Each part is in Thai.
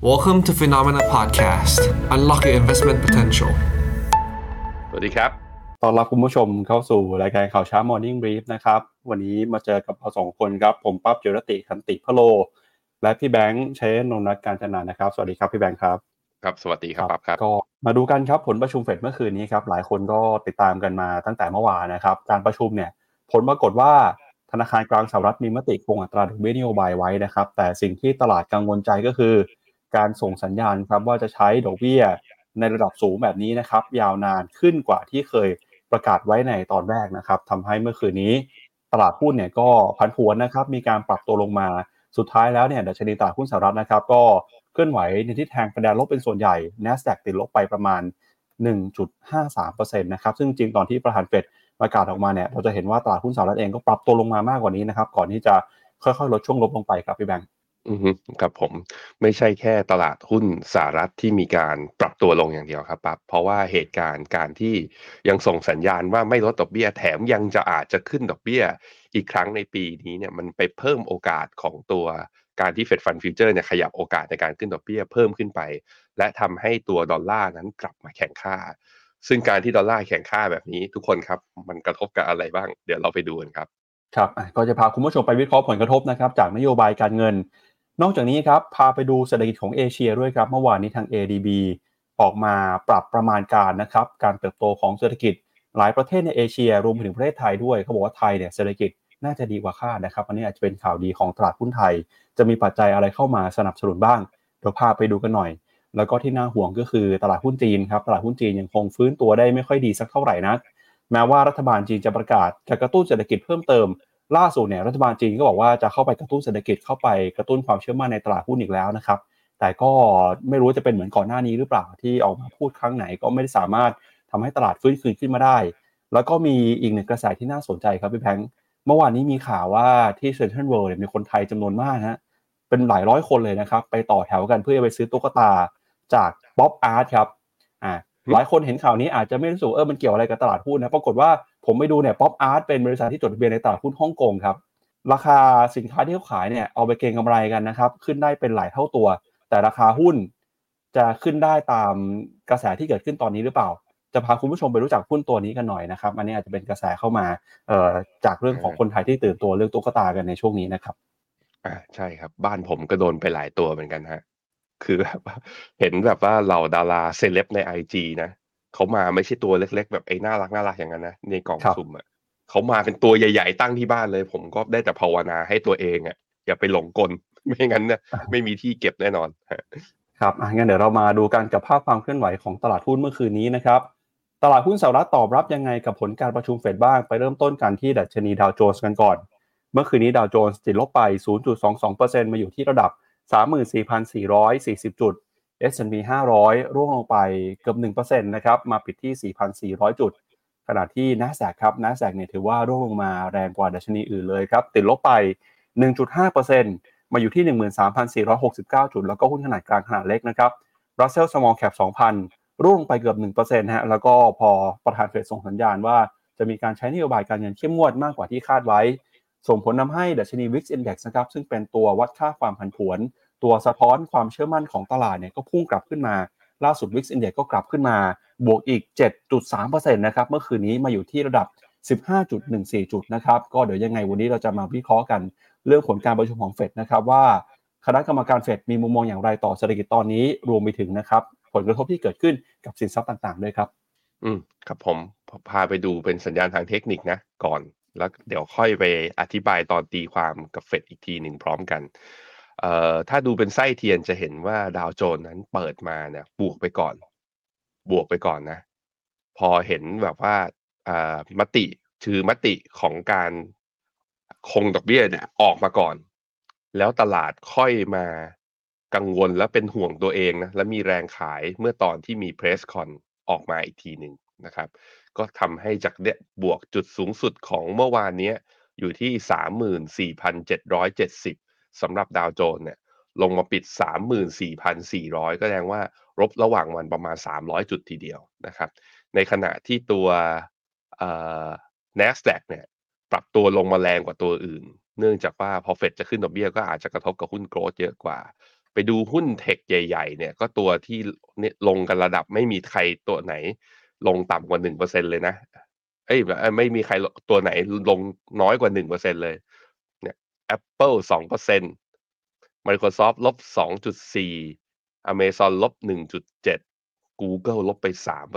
Welcome to Phenomena Podcast. Unlock your investment potential. สวัสดีครับต้อนรับคุณผู้ชมเข้าสู่รายการข่าวเช้า Morning Brief นะครับ วันนี้มาเจอกับเราสองคนครับ ผมปั๊บจิรติคันติพะโล และพี่แบงค์ใช้นนท์นักการจนานะครับ สวัสดีครับพี่แบงค์ครับ ครับ สวัสดีครับปั๊บครับ ก็มาดูกันครับผลประชุมเฟดเมื่อคืนนี้ครับ หลายคนก็ติดตามกันมาตั้งแต่เมื่อวานนะครับ การประชุมเนี่ยผลปรากฏว่าธนาคารกลางสหรัฐมีมติคงอัตราดอกเบี้ยนโยบายไว้นะครับ แต่สิ่งที่ตลาดกังวลใจก็คือ การส่งสัญญาณครับว่าจะใช้ดอกเบี้ยในระดับสูงแบบนี้นะครับ ยาวนานขึ้นกว่าที่เคยประกาศไว้ในตอนแรกนะครับทำให้เมื่อคืนนี้ตลาดหุ้นเนี่ยก็พันผวนนะครับ มีการปรับตัวลงมาสุดท้ายแล้วเนี่ยดัชนีตลาดหุ้นสหรัฐนะครับ ก็เคลื่อนไหวในทิศทางกระดนลบเป็นส่วนใหญ่ NASDAQ ติดลบไปประมาณ 1.53%นะครับซึ่งจริงตอนที่ประธานเฟดประกาศออกมาเนี่ยเราจะเห็นว่าตลาดหุ้นสหรัฐเองก็ปรับตัวลงมามากกว่านี้นะครับ ก่อนที่จะค่อยๆ ลดช่วงลบลงไปครับพี่แบงค์ อือฮึ ครับผม ไม่ใช่แค่ตลาดหุ้นสหรัฐที่มีการปรับตัวลงอย่างเดียวครับปั๊บ เพราะว่าเหตุการณ์การที่ยังส่งสัญญาณว่าไม่ลดดอกเบี้ย แถมยังจะอาจจะขึ้นดอกเบี้ยอีกครั้งในปีนี้เนี่ย มันไปเพิ่มโอกาสของตัวการที่ Fed Fund Future เนี่ยขยับโอกาสในการขึ้นดอกเบี้ยเพิ่มขึ้นไป และทำให้ตัวดอลลาร์นั้นกลับมาแข็งค่า ซึ่งการที่ดอลลาร์แข็งค่าแบบนี้ทุกคนครับ มันกระทบกับอะไรบ้าง เดี๋ยวเราไปดูกันครับ ครับ ก็จะพาคุณผู้ชมไปวิเคราะห์ผลกระทบนะครับจากนโยบายการเงิน นอกจากนี้ครับพาไปดูเศรษฐกิจของเอเชียด้วยครับเมื่อวานนี้ทาง ADB ออกมาปรับประมาณการนะครับการเติบโตของเศรษฐกิจหลายประเทศในเอเชียรวมถึงประเทศไทยด้วยเขาบอกว่าไทยเนี่ยเศรษฐกิจน่าจะดีกว่าคาดนะครับอันนี้อาจจะเป็นข่าวดีของตลาดหุ้นไทย จะมีปัจจัยอะไรเข้ามาสนับสนุนบ้างเดี๋ยวพาไปดูกันหน่อย แล้วก็ที่น่าห่วงก็คือตลาดหุ้นจีนครับตลาดหุ้นจีนยังคงฟื้นตัวได้ไม่ค่อยดีสักเท่าไหร่นักแม้ว่ารัฐบาลจีนจะประกาศจะกระตุ้นเศรษฐกิจเพิ่มเติม ล่าสุดเนี่ยรัฐบาลจีนก็บอกว่าจะเข้าไปกระตุ้นเศรษฐกิจเข้าไปกระตุ้นความเชื่อมั่นในตลาดหุ้นอีกแล้วนะครับ แต่ก็ไม่รู้จะเป็นเหมือนก่อนหน้านี้หรือเปล่าที่ออกมาพูดครั้งไหนก็ไม่ได้สามารถทำให้ตลาดฟื้นคืนขึ้นมาได้ แล้วก็มีอีกหนึ่งกระแสที่น่าสนใจครับพี่แพงเมื่อวานนี้มีข่าวว่าที่เซ็นทรัลเวิลด์มีคนไทยจำนวนมากฮะเป็นหลายร้อยคนเลยนะครับ ไปต่อแถวกันเพื่อไปซื้อตุ๊กตาจาก Pop Mart ครับอ่าหลายคนเห็นข่าวนี้อาจจะไม่รู้สึกเออมันเกี่ยวอะไรกับตลาดหุ้นนะปรากฏว่า ผมไปดูเนี่ย Pop Mart เป็นบริษัทที่จดทะเบียนในตลาดหุ้นฮ่องกงครับ ราคาสินค้าที่เขาขายเนี่ยเอาไปเก็งกำไรกันนะครับ ขึ้นได้เป็นหลายเท่าตัว แต่ราคาหุ้นจะขึ้นได้ตามกระแสที่เกิดขึ้นตอนนี้หรือเปล่า จะพาคุณผู้ชมไปรู้จักหุ้นตัวนี้กันหน่อยนะครับ อันนี้อาจจะเป็นกระแสเข้ามาเออจากเรื่องของคนไทยที่ตื่นตัวเรื่องตุ๊กตากันในช่วงนี้นะครับอ่าใช่ครับ บ้านผมก็โดนไปหลายตัวเหมือนกันฮะคือแบบว่าเห็นแบบว่าเหล่าดาราเซเลบในไอจีนะ เขามาไม่ใช่ตัวเล็ก ๆ แบบไอ้น่ารักน่ารักอย่างนั้นนะในกล่องครับสุ่มอะเขามาเป็นตัวใหญ่ ๆ ตั้งที่บ้านเลย ผมก็ได้แต่ภาวนาให้ตัวเองอะอย่าไปหลงกลไม่งั้นเนี่ยไม่มีที่เก็บแน่นอนฮะครับอะงั้นเดี๋ยวเรามาดูกันกับภาพความเคลื่อนไหวของตลาดหุ้นเมื่อคืนนี้นะครับตลาดหุ้นสหรัฐตอบรับยังไงกับผลการประชุมเฟดบ้างไปเริ่มต้นกันที่ดัชนีดาวโจนส์กันก่อน เมื่อคืนนี้ดาวโจนส์ติดลบไป 0.22%มาอยู่ที่ระดับ 34,440 จุด S&P 500 ร่วงลงไปเกือบ1%นะครับมาปิดที่ 4,400 จุด ขณะที่ NASDAQ ครับ NASDAQ เนี่ยถือว่าร่วงลงมาแรงกว่าดัชนีอื่นเลยครับ ติดลบไป 1.5%มาอยู่ที่ 13,469 จุด แล้วก็หุ้นขนาดกลางขนาดเล็กนะครับ Russell Small Cap 2,000 ร่วงไปเกือบ1%ฮะแล้วก็พอประธานเฟดส่งสัญญาณว่าจะมีการใช้นโยบายการเงินเข้มงวดมากกว่าที่คาดไว้ ส่งผลทำให้ดัชนี Wix Index นะครับซึ่งเป็นตัววัดค่าความผันผวน ตัวสะท้อนความเชื่อมั่นของตลาดเนี่ยก็พุ่งกลับขึ้นมา ล่าสุด Wix Index ก็กลับขึ้นมาบวกอีก 7.3%นะครับเมื่อคืนนี้มาอยู่ที่ระดับ 15.14 จุดนะครับก็เดี๋ยวยังไงวันนี้เราจะมาวิเคราะห์กันเรื่องผลการประชุมของเฟดนะครับว่าคณะกรรมการเฟดมีมุมมองอย่างไรต่อเศรษฐกิจตอนนี้รวมไปถึงนะครับผลกระทบที่เกิดขึ้นกับสินทรัพย์ต่างๆด้วยครับ อืมครับผมพาไปดูเป็นสัญญาณทางเทคนิคนะก่อน แล้วเดี๋ยวค่อยไปอธิบายตอนตีความกับเฟดอีกทีหนึ่งพร้อมกัน เอ่อถ้าดูเป็นไส้เทียนจะเห็นว่าดาวโจน์นั้นเปิดมาเนี่ยบวกไปก่อน บวกไปก่อนนะ พอเห็นแบบว่าอ่ามติคือมติของการคงดอกเบี้ยเนี่ยออกมาก่อน แล้วตลาดค่อยมากังวลและเป็นห่วงตัวเองนะและมีแรงขายเมื่อตอนที่มีเพรสคอนออกมาอีกทีหนึ่งนะครับ ก็ทำให้จากเนี่ยบวกจุดสูงสุดของเมื่อวานนี้อยู่ที่ 34,770 สำหรับดาวโจนส์เนี่ยลงมาปิด 34,400 ก็แสดงว่ารบระหว่างวันประมาณ 300 จุดทีเดียวนะครับ ในขณะที่ตัวเอ่อ NASDAQ เนี่ยปรับตัวลงมาแรงกว่าตัวอื่น เนื่องจากว่าพอเฟดจะขึ้นดอกเบี้ยก็อาจจะกระทบกับหุ้นโกลด์เยอะกว่า ไปดูหุ้นเทคใหญ่ๆเนี่ยก็ตัวที่เนี่ยลงกันระดับไม่มีใครตัวไหนลงต่ำกว่าหนึ่งเปอร์เซ็นเลยนะเอ้ยไม่มีใครตัวไหนลงน้อยกว่าหนึ่งเปอร์เซ็นเลยเนี่ย Apple สองเปอร์เซ็นต์ Microsoft ลบสองจุดสี่ Amazon ลบหนึ่งจุดเจ็ด Google ลบไปสามเป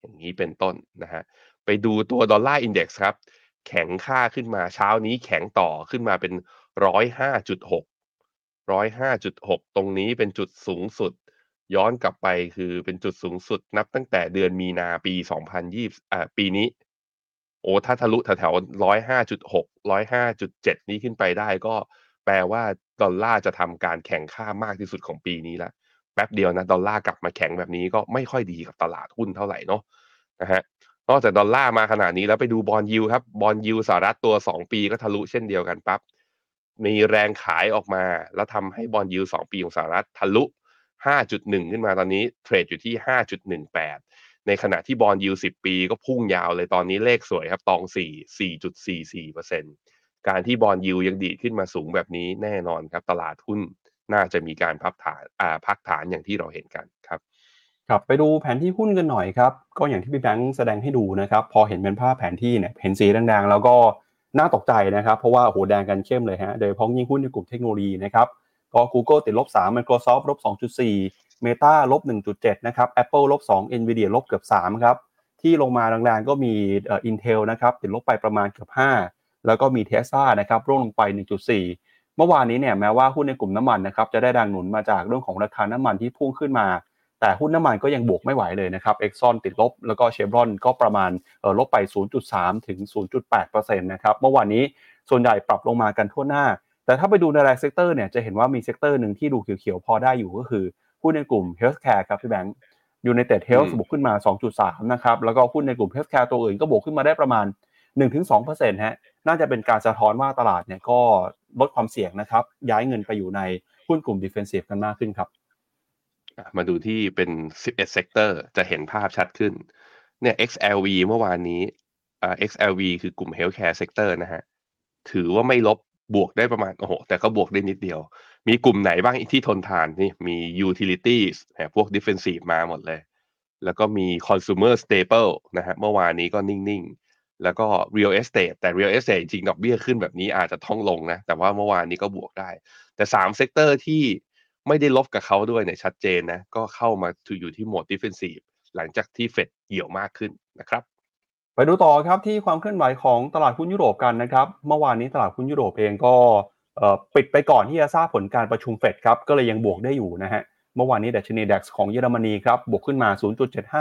อย่างนี้เป็นต้นนะฮะ ไปดูตัวดอลลาร์อินเด็กซ์ครับ แข็งค่าขึ้นมาเช้านี้แข็งต่อขึ้นมาเป็นร้อยห้าจุดหกร้อยห้าจุดหกตรงนี้เป็นจุดสูงสุด ย้อนกลับไปคือเป็นจุดสูงสุดนับตั้งแต่เดือนมีนาปีสองพันยี่อ่าปีนี้ โอ้ถ้าทะลุแถวๆร้อยห้าจุดหกร้อยห้าจุดเจ็ดนี้ขึ้นไปได้ก็แปลว่าดอลลาร์จะทำการแข็งค่ามากที่สุดของปีนี้แล้วแป๊บเดียวนะดอลลาร์กลับมาแข็งแบบนี้ก็ไม่ค่อยดีกับตลาดหุ้นเท่าไหร่เนาะนะฮะนอกจากดอลลาร์มาขนาดนี้แล้วไปดู bond yield ครับ bond yield สหรัฐตัว 2 ปีก็ทะลุเช่นเดียวกันปั๊บมีแรงขายออกมา แล้วทำให้ bond yield 2 ปีของสหรัฐทะลุ 5.1 ขึ้นมาตอนนี้ trade อยู่ที่ 5.18 ในขณะที่ bond yield 10ปีก็พุ่งยาวเลยตอนนี้เลขสวยครับ ตอง4 4.44%การที่ bond yield ยังดีดขึ้นมาสูงแบบนี้แน่นอนครับ ตลาดหุ้นน่าจะมีการพักฐานอ่าพักฐานอย่างที่เราเห็นกันครับครับไปดูแผนที่หุ้นกันหน่อยครับ ก็อย่างที่พี่แบงค์แสดงให้ดูนะครับ พอเห็นเป็นภาพแผนที่เนี่ยเห็นสีแดงๆแล้วก็น่าตกใจนะครับ เพราะว่าโหแดงกันเข้มเลยฮะโดยเฉพาะยิ่งหุ้นในกลุ่มเทคโนโลยีนะครับก็ Google ติดลบ 3 Microsoft ลบ 2.4 Meta ลบ 1.7 นะครับ Apple ลบ 2 Nvidia ลบเกือบ 3 ครับ ที่ลงมาแรงๆก็มีเอ่อ Intel นะครับติดลบไปประมาณเกือบ 5 แล้วก็มี Tesla นะครับร่วงลงไป 1.4 เมื่อวานนี้เนี่ยแม้ว่าหุ้นในกลุ่มน้ำมันนะครับจะได้แรงหนุนมาจากเรื่องของราคาน้ำมันที่พุ่งขึ้นมา แต่หุ้นน้ำมันก็ยังบวกไม่ไหวเลยนะครับ Exxon ติดลบ แล้วก็เชฟรอนก็ประมาณลบไป 0.3 ถึง 0.8%นะครับเมื่อวานนี้ส่วนใหญ่ปรับลงมากันทั่วหน้าแต่ถ้าไปดูในราย sector เนี่ยจะเห็นว่ามี sector หนึ่งที่ดูเขียวๆพอได้อยู่ก็คือ หุ้นในกลุ่ม healthcare ครับพี่แบงค์ UnitedHealth บวกขึ้นมา 2.3 นะครับ แล้วก็หุ้นในกลุ่ม healthcare ตัวอื่นก็บวกขึ้นมาได้ประมาณ 1-2%ฮะ น่าจะเป็นการสะท้อนว่าตลาดเนี่ยก็ลดความเสี่ยงนะครับ ย้ายเงินไปอยู่ในหุ้นกลุ่ม defensive กันมากขึ้นครับ มาดูที่เป็น 11 sector จะเห็นภาพชัดขึ้น เนี่ย XLV เมื่อวานนี้อ่า XLV คือกลุ่ม Healthcare Sector นะฮะ ถือว่าไม่ลบบวกได้ประมาณ โอ้โห แต่ก็บวกได้นิดเดียว มีกลุ่มไหนบ้างที่ทนทานนี่มี Utilities พวก Defensive มาหมดเลย แล้วก็มี Consumer Staple นะฮะเมื่อวานนี้ก็นิ่งๆ แล้วก็ Real Estate แต่ Real Estate จริงดอกเบี้ยขึ้นแบบนี้อาจจะต้องลงนะ แต่ว่าเมื่อวานนี้ก็บวกได้ แต่3 sector ที่ไม่ได้ลบกับเขาด้วยเนี่ยชัดเจนนะ ก็เข้ามาออยู่ที่โหมด defensive หลังจากที่เฟดเหี่ยวมากขึ้นนะครับไปดูต่อครับที่ความเคลื่อนไหวของตลาดหุ้นยุโรปกันนะครับ เมื่อวานนี้ตลาดหุ้นยุโรปเองก็ ปิดไปก่อนที่จะทราบผลการประชุมเฟดครับก็เลยยังบวกได้อยู่นะฮะเมื่อวานนี้ดัชนี DAX ของเยอรมนีครับบวกขึ้นมา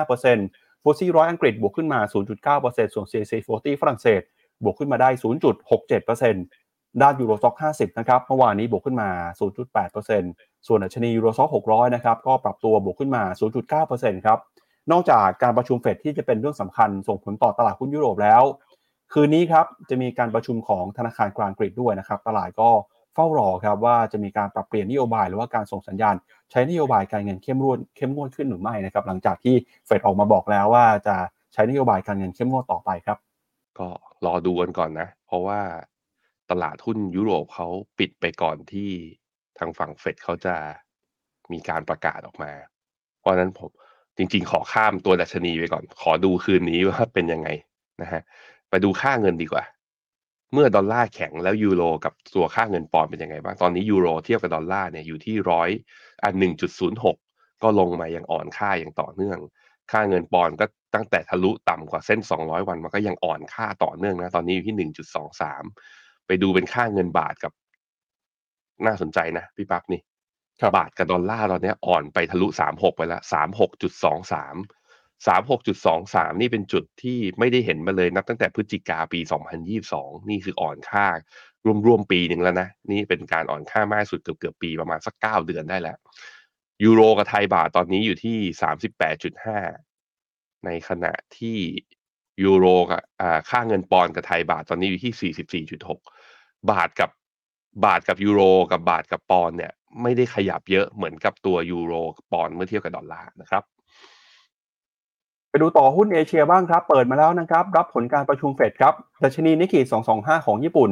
0.75% FTSE ร้อยอังกฤษบวกขึ้นมา 0.9%ส่วน CAC 40 ฝรั่งเศส บวกขึ้นมาได้ 0.67%ด้าน Euro Stoxx 50 นะครับเมื่อวานนี้บวกขึ้นมา 0.8%ส่วนดัชนี Euro Stoxx 600 นะครับก็ปรับตัวบวกขึ้นมา 0.9%ครับนอกจากการประชุมเฟดที่จะเป็นเรื่องสำคัญส่งผลต่อตลาดหุ้นยุโรปแล้ว คืนนี้ครับจะมีการประชุมของธนาคารกลางอังกฤษด้วยนะครับ ตลาดก็เฝ้ารอครับว่าจะมีการปรับเปลี่ยนนโยบายหรือว่าการส่งสัญญาณ ใช้นโยบายการเงินเข้มงวดเข้มงวดขึ้นหรือไม่นะครับ หลังจากที่เฟดออกมาบอกแล้วว่าจะใช้นโยบายการเงินเข้มงวดต่อไปครับ ก็รอดูกันก่อนนะ เพราะว่าตลาดหุ้นยุโรปเขาปิดไปก่อนที่ทางฝั่งเฟดเขาจะมีการประกาศออกมา เพราะนั้นผมจริง ๆ ขอข้ามตัวดัชนีไปก่อน ขอดูคืนนี้ว่าเป็นยังไงนะฮะ ไปดูค่าเงินดีกว่า เมื่อดอลลาร์แข็งแล้วยูโรกับตัวค่าเงินปอนเป็นยังไงบ้าง ตอนนี้ยูโรเทียบกับดอลลาร์เนี่ยอยู่ที่ร้อยอันหนึ่งจุดศูนย์หกก็ลงมายังอ่อนค่าอย่างต่อเนื่อง ค่าเงินปอนก็ตั้งแต่ทะลุต่ำกว่าเส้น 200 วันมันก็ยังอ่อนค่าต่อเนื่องนะ ตอนนี้อยู่ที่ 1.23 ไปดูเป็นค่าเงินบาทกับน่าสนใจนะพี่ปั๊บนี่บาทกับดอลลาร์ตอนนี้อ่อนไปทะลุสามหกไปแล้วสามหกจุด สามหกจุดสองสามนี่เป็นจุดที่ไม่ได้เห็นมาเลยนับตั้งแต่พฤศจิกาปีสองพันยี่สองนี่คืออ่อนค่ารวมรวมปีหนึ่งแล้วนะ นี่เป็นการอ่อนค่ามากสุดเกือบเกือบปีประมาณสักเก้าเดือนได้แล้ว ยูโรกับไทยบาทตอนนี้อยู่ที่สามสิบแปดจุดห้าในขณะที่ยูโรกับค่าเงินปอนกับไทยบาทตอนนี้อยู่ที่สี่สิบสี่จุดหกบาทกับบาทกับยูโรกับบาทกับปอนเนี่ย ไม่ได้ขยับเยอะเหมือนกับตัวยูโรปอนด์เมื่อเทียบกับดอลลาร์นะครับ ไปดูต่อหุ้นเอเชียบ้างครับ เปิดมาแล้วนะครับ รับผลการประชุมเฟดครับดัชนีนิกเกิล225 ของญี่ปุ่น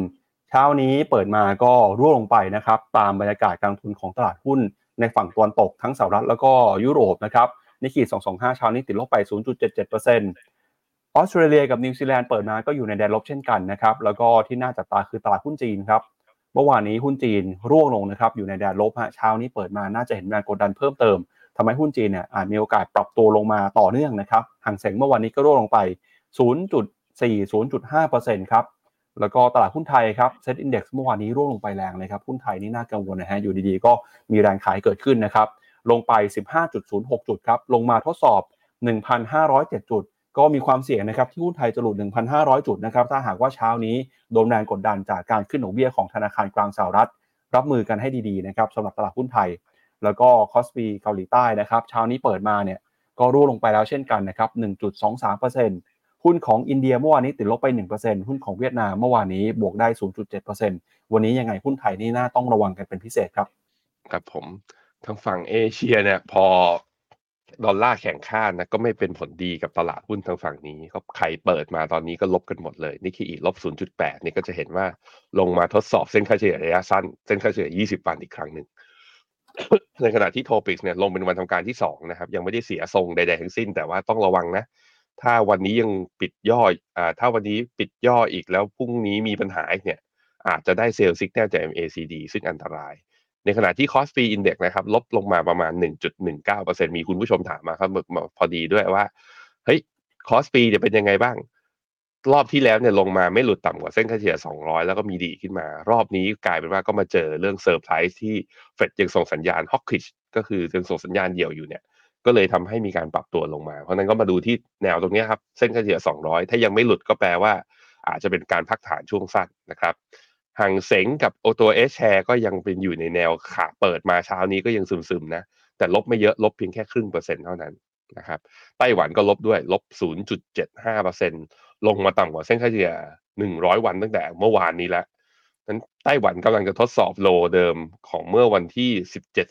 เช้านี้เปิดมาก็ร่วงลงไปนะครับ ตามบรรยากาศการลงทุนของตลาดหุ้น ในฝั่งตะวันตกทั้งสหรัฐแล้วก็ยุโรปนะครับนิกเกิล225 เช้านี้ติดลบไป 0.77%ออสเตรเลียกับนิวซีแลนด์เปิดมาก็อยู่ในแดนลบเช่นกันนะครับ แล้วก็ที่น่าจับตาคือตลาดหุ้นจีนครับเมื่อวานนี้หุ้นจีนร่วงลงนะครับอยู่ในแดนลบฮะเช้านี้เปิดมาน่าจะเห็นแรงกดดันเพิ่มเติม ทำให้หุ้นจีนเนี่ยอาจมีโอกาสปรับตัวลงมาต่อเนื่องนะครับฮั่งเส็งเมื่อวานนี้ก็ร่วงลงไป 0.4 0.5%ครับแล้วก็ตลาดหุ้นไทยครับเซ็ตอินดี x เมื่อวานนี้ร่วงลงไปแรงเลยครับหุ้นไทยนี่น่ากังวลนะฮะอยู่ดีๆ ก็มีแรงขายเกิดขึ้นนะครับลงไป 15.06 จุดครับลงมาทดสอบ 1,507 จุด ก็มีความเสี่ยงนะครับที่หุ้นไทยจะหลุด 1,500 จุดนะครับถ้าหากว่าเช้านี้โดนแรงกดดันจากการขึ้นดอกเบี้ยของธนาคารกลางสหรัฐ รับมือกันให้ดีๆนะครับสำหรับตลาดหุ้นไทย แล้วก็คอสปีเกาหลีใต้นะครับเช้านี้เปิดมาเนี่ยก็ร่วงลงไปแล้วเช่นกันนะครับ1.23%หุ้นของอินเดียเมื่อวานนี้ติดลบไป 1%หุ้นของเวียดนามเมื่อวานนี้บวกได้ 0.7%วันนี้ยังไงหุ้นไทยนี่น่าต้องระวังกันเป็นพิเศษครับครับผมทางฝั่งเอเชียเนี่ยพอดอลลาร์แข็งค่านะก็ไม่เป็นผลดีกับตลาดหุ้นทางฝั่งนี้ก็ใครเปิดมาตอนนี้ก็ลบกันหมดเลยนิกเคอิลบ 0.8 นี่ก็จะเห็นว่าลงมาทดสอบเส้นค่าเฉลี่ยระยะสั้น เส้นค่าเฉลี่ย 20 วันอีกครั้งหนึ่ง ในขณะที่ TOPIX เนี่ยลงเป็นวันทำการที่2นะครับ ยังไม่ได้เสียทรงใด ๆ ทั้งสิ้น แต่ว่าต้องระวังนะ ถ้าวันนี้ยังปิดย่ออ่าถ้าวันนี้ปิดย่ออีกแล้วพรุ่งนี้มีปัญหาอีกเนี่ย อาจจะได้ sell signal จาก MACD ซึ่งอันตราย ในขณะที่ Cost Free Index นะครับลบลงมาประมาณ 1.19%มีคุณผู้ชมถามมาครับพอดีด้วยว่าเฮ้ย Cost Free จะเป็นยังไงบ้าง รอบที่แล้วเนี่ยลงมาไม่หลุดต่ำกว่าเส้นค่าเฉลี่ย 200 แล้วก็มีดีขึ้นมา รอบนี้กลายเป็นว่าก็มาเจอเรื่องเซอร์ไพรส์ที่เฟดยังส่งสัญญาณฮอกคิชก็คือยังส่งสัญญาณเดี่ยวอยู่เนี่ย ก็เลยทำให้มีการปรับตัวลงมา เพราะนั้นก็มาดูที่แนวตรงนี้ครับ เส้นค่าเฉลี่ย 200 ถ้ายังไม่หลุดก็แปลว่า อาจจะเป็นการพักฐานช่วงสั้นนะครับห่างเสงกับโอตัวเอชแชร์ก็ยังเป็นอยู่ในแนวขาเปิดมาเช้านี้ก็ยังซึมๆนะ แต่ลบไม่เยอะลบเพียงแค่ครึ่งเปอร์เซ็นต์เท่านั้นนะครับไต้หวันก็ลบด้วยลบ 0.75% ลงมาต่ำกว่าเส้นค่าเฉลี่ย 100 วันตั้งแต่เมื่อวานนี้แล้วนั้นไต้หวันกำลังจะทดสอบโลเดิมของเมื่อวันที่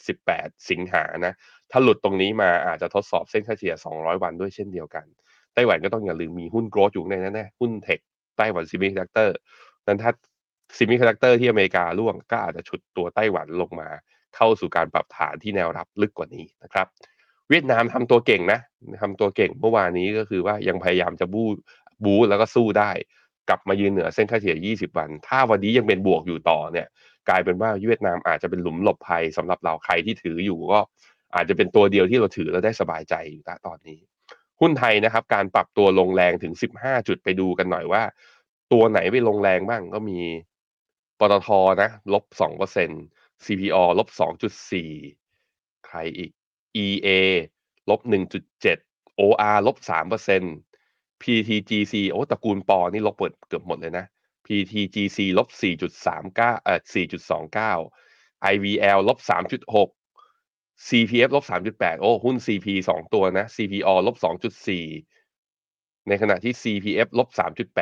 17-18 สิงหานะ ถ้าหลุดตรงนี้มาอาจจะทดสอบเส้นค่าเฉลี่ย 200 วันด้วยเช่นเดียวกัน ไต้หวันก็ต้องอย่าลืมมีหุ้นโกรดอยู่ในนั้นแน่หุ้นเทคไต้หวัน semiconductor นั้นถ้า semiconductor ที่อเมริการ่วงก็อาจจะฉุดตัวไต้หวันลงมาเข้าสู่การปรับฐานที่แนวรับลึกกว่านี้นะครับ เวียดนามทำตัวเก่งนะทำตัวเก่งเมื่อวานนี้ก็คือว่ายังพยายามจะบู๊ บู๊แล้วก็สู้ได้ กลับมายืนเหนือเส้นค่าเฉลี่ย 20 วัน ถ้าวันนี้ยังเป็นบวกอยู่ต่อเนี่ยกลายเป็นว่าเวียดนามอาจจะเป็นหลุมหลบภัยสำหรับเราใครที่ถืออยู่ก็อาจจะเป็นตัวเดียวที่เราถือแล้วได้สบายใจอยู่ณตอนนี้ หุ้นไทยนะครับ การปรับตัวลงแรงถึง 15 จุดไปดูกันหน่อยว่า ตัวไหนไปลงแรงบ้างก็มีปตทนะลบ2เปอร์เซ็นต์ CPO ลบ2.4ใครอีก EA ลบ1.7 OR ลบ3เปอร์เซ็นต์ PTGC โอ้ตระกูลปอนี่ลบเปิดเกือบหมดเลยนะ PTGC ลบ 4.39เอ่อ4.29 IVL ลบ 3.6 CPF ลบ 3.8 โอ้หุ้น CP 2 ตัวนะ CPALL ลบ 2.4 ในขณะที่ CPF ลบ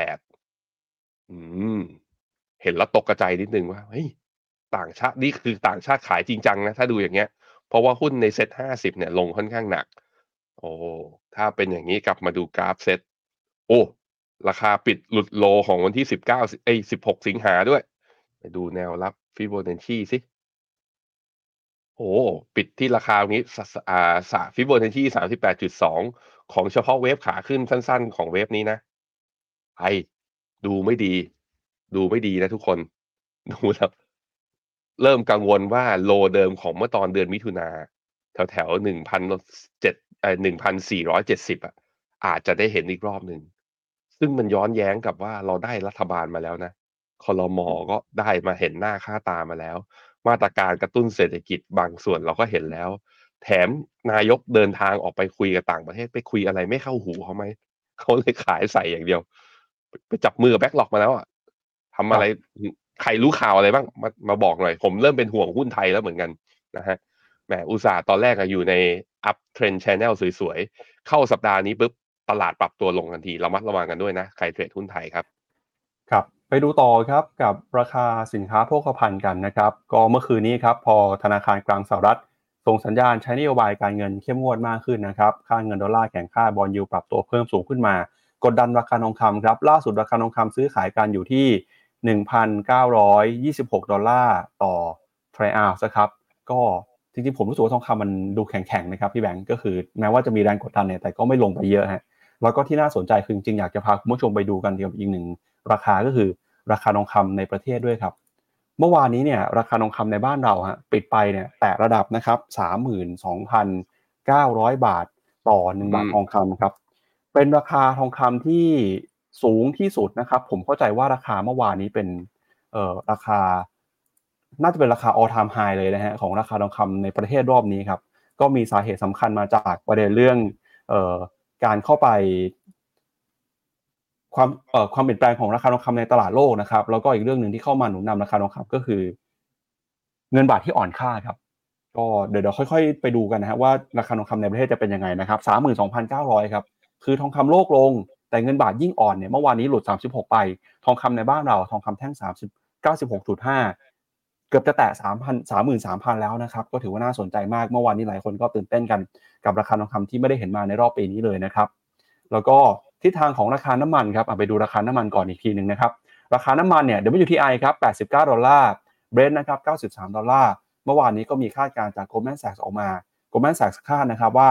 3.8 อืม เห็นแล้วตกกระจายนิดนึงว่า เฮ้ย ต่างชาติ นี่คือต่างชาติขายจริงจังนะ ถ้าดูอย่างเงี้ย เพราะว่าหุ้นในเซ็ตห้าสิบเนี่ย ลงค่อนข้างหนัก โอ้ ถ้าเป็นอย่างนี้กลับมาดูกราฟเซ็ต โอ้ ราคาปิดหลุด low ของวันที่สิบเก้าเอ้ยสิบหกสิงหาด้วย ไปดูแนวรับฟิโบนัชชีสิโอ้ปิดที่ราคานี้อ่าสาฟิโบนัชชีสามสิบแปดจุดสองของเฉพาะ wave ขาขึ้นสั้นๆ ของ wave นี้นะไอดูไม่ดี ดูไม่ดีนะทุกคน ดูแล้วเริ่มกังวลว่า low เดิมของเมื่อตอนเดือนมิถุนาแถวแถวหนึ่งพันเจ็ดเอ่อหนึ่งพันสี่ร้อยเจ็ดสิบอะอาจจะได้เห็นอีกรอบหนึ่ง ซึ่งมันย้อนแย้งกับว่าเราได้รัฐบาลมาแล้วนะคอรมอก็ได้มาเห็นหน้าค่าตามาแล้ว มาตรการกระตุ้นเศรษฐกิจบางส่วนเราก็เห็นแล้ว แถมนายกเดินทางออกไปคุยกับต่างประเทศไปคุยอะไรไม่เข้าหูเขาไหมเขาเลยขายใส่อย่างเดียว ไปจับมือแบ็กหลอกมาแล้วอะทำอะไรใครรู้ข่าวอะไรบ้างมามาบอกหน่อย ผมเริ่มเป็นห่วงหุ้นไทยแล้วเหมือนกันนะฮะแหมอุตสาห์ตอนแรกอะอยู่ในuptrend channel สวยๆ เข้าสัปดาห์นี้ปุ๊บ ตลาดปรับตัวลงทันทีระมัดระวังกันด้วยนะ ใคร trade หุ้นไทยครับ ครับ ไปดูต่อครับกับราคาสินค้าโภคภัณฑ์กันนะครับ ก็เมื่อคืนนี้ครับพอธนาคารกลางสหรัฐส่งสัญญาณใช้นโยบายการเงินเข้มงวดมากขึ้นนะครับ ค่าเงินดอลลาร์แข็งค่า bond yield ปรับตัวเพิ่มสูงขึ้นมา กดดันราคาทองคำครับ ล่าสุดราคาทองคำซื้อขายกันอยู่ที่ 1,926 ดอลลาร์ต่อทริอัลส์ครับ ก็จริงๆผมรู้สึกว่าทองคำมันดูแข็งๆนะครับพี่แบงก์ก็คือแม้ว่าจะมีแรงกดดันเนี่ยแต่ก็ไม่ลงไปเยอะฮะ แล้วก็ที่น่าสนใจคือจริงๆอยากจะพาคุณผู้ชมไปดูกันเกี่ยวกับอีกหนึ่งราคาก็คือราคาทองคำในประเทศด้วยครับ เมื่อวานนี้เนี่ยราคาทองคำในบ้านเราฮะปิดไปเนี่ยแตะระดับนะครับสามหมื่นสองพันเก้าร้อยบาทต่อหนึ่งบาททองคำครับ เป็นราคาทองคำที่สูงที่สุดนะครับ ผมเข้าใจว่าราคาเมื่อวานนี้เป็นเอ่อราคา น่าจะเป็นราคา all time high เลยนะฮะของราคาทองคำในประเทศรอบนี้ครับ ก็มีสาเหตุสำคัญมาจากประเด็นเรื่องเอ่อ การเข้าไปความเอ่อความเปลี่ยนแปลงของราคาทองคำในตลาดโลกนะครับ แล้วก็อีกเรื่องหนึ่งที่เข้ามาหนุนนำราคาทองคำก็คือ เงินบาทที่อ่อนค่าครับ ก็เดี๋ยวเดี๋ยวค่อย ๆ ไปดูกันนะฮะว่าราคาทองคำในประเทศจะเป็นยังไงนะครับสามหมื่นสองพันเก้าร้อยครับคือทองคำโลกลง แต่เงินบาทยิ่งอ่อนเนี่ยเมื่อวานนี้หลุด36ไป ทองคำในบ้านเราทองคำแท่ง30 96.5เกือบจะแตะ3,000 33,000แล้วนะครับ ก็ถือว่าน่าสนใจมากเมื่อวานนี้หลายคนก็ตื่นเต้นกัน กับราคาทองคำที่ไม่ได้เห็นมาในรอบปีนี้เลยนะครับ แล้วก็ทิศทางของราคาน้ำมันครับไปดูราคาน้ำมันก่อนอีกทีหนึ่งนะครับ ราคาน้ำมันเนี่ย WTI ครับ89 ดอลลาร์ Brent นะครับ93 ดอลลาร์ เมื่อวานนี้ก็มีคาดการณ์จาก Goldman Sachs ออกมา Goldman Sachs คาดนะครับว่า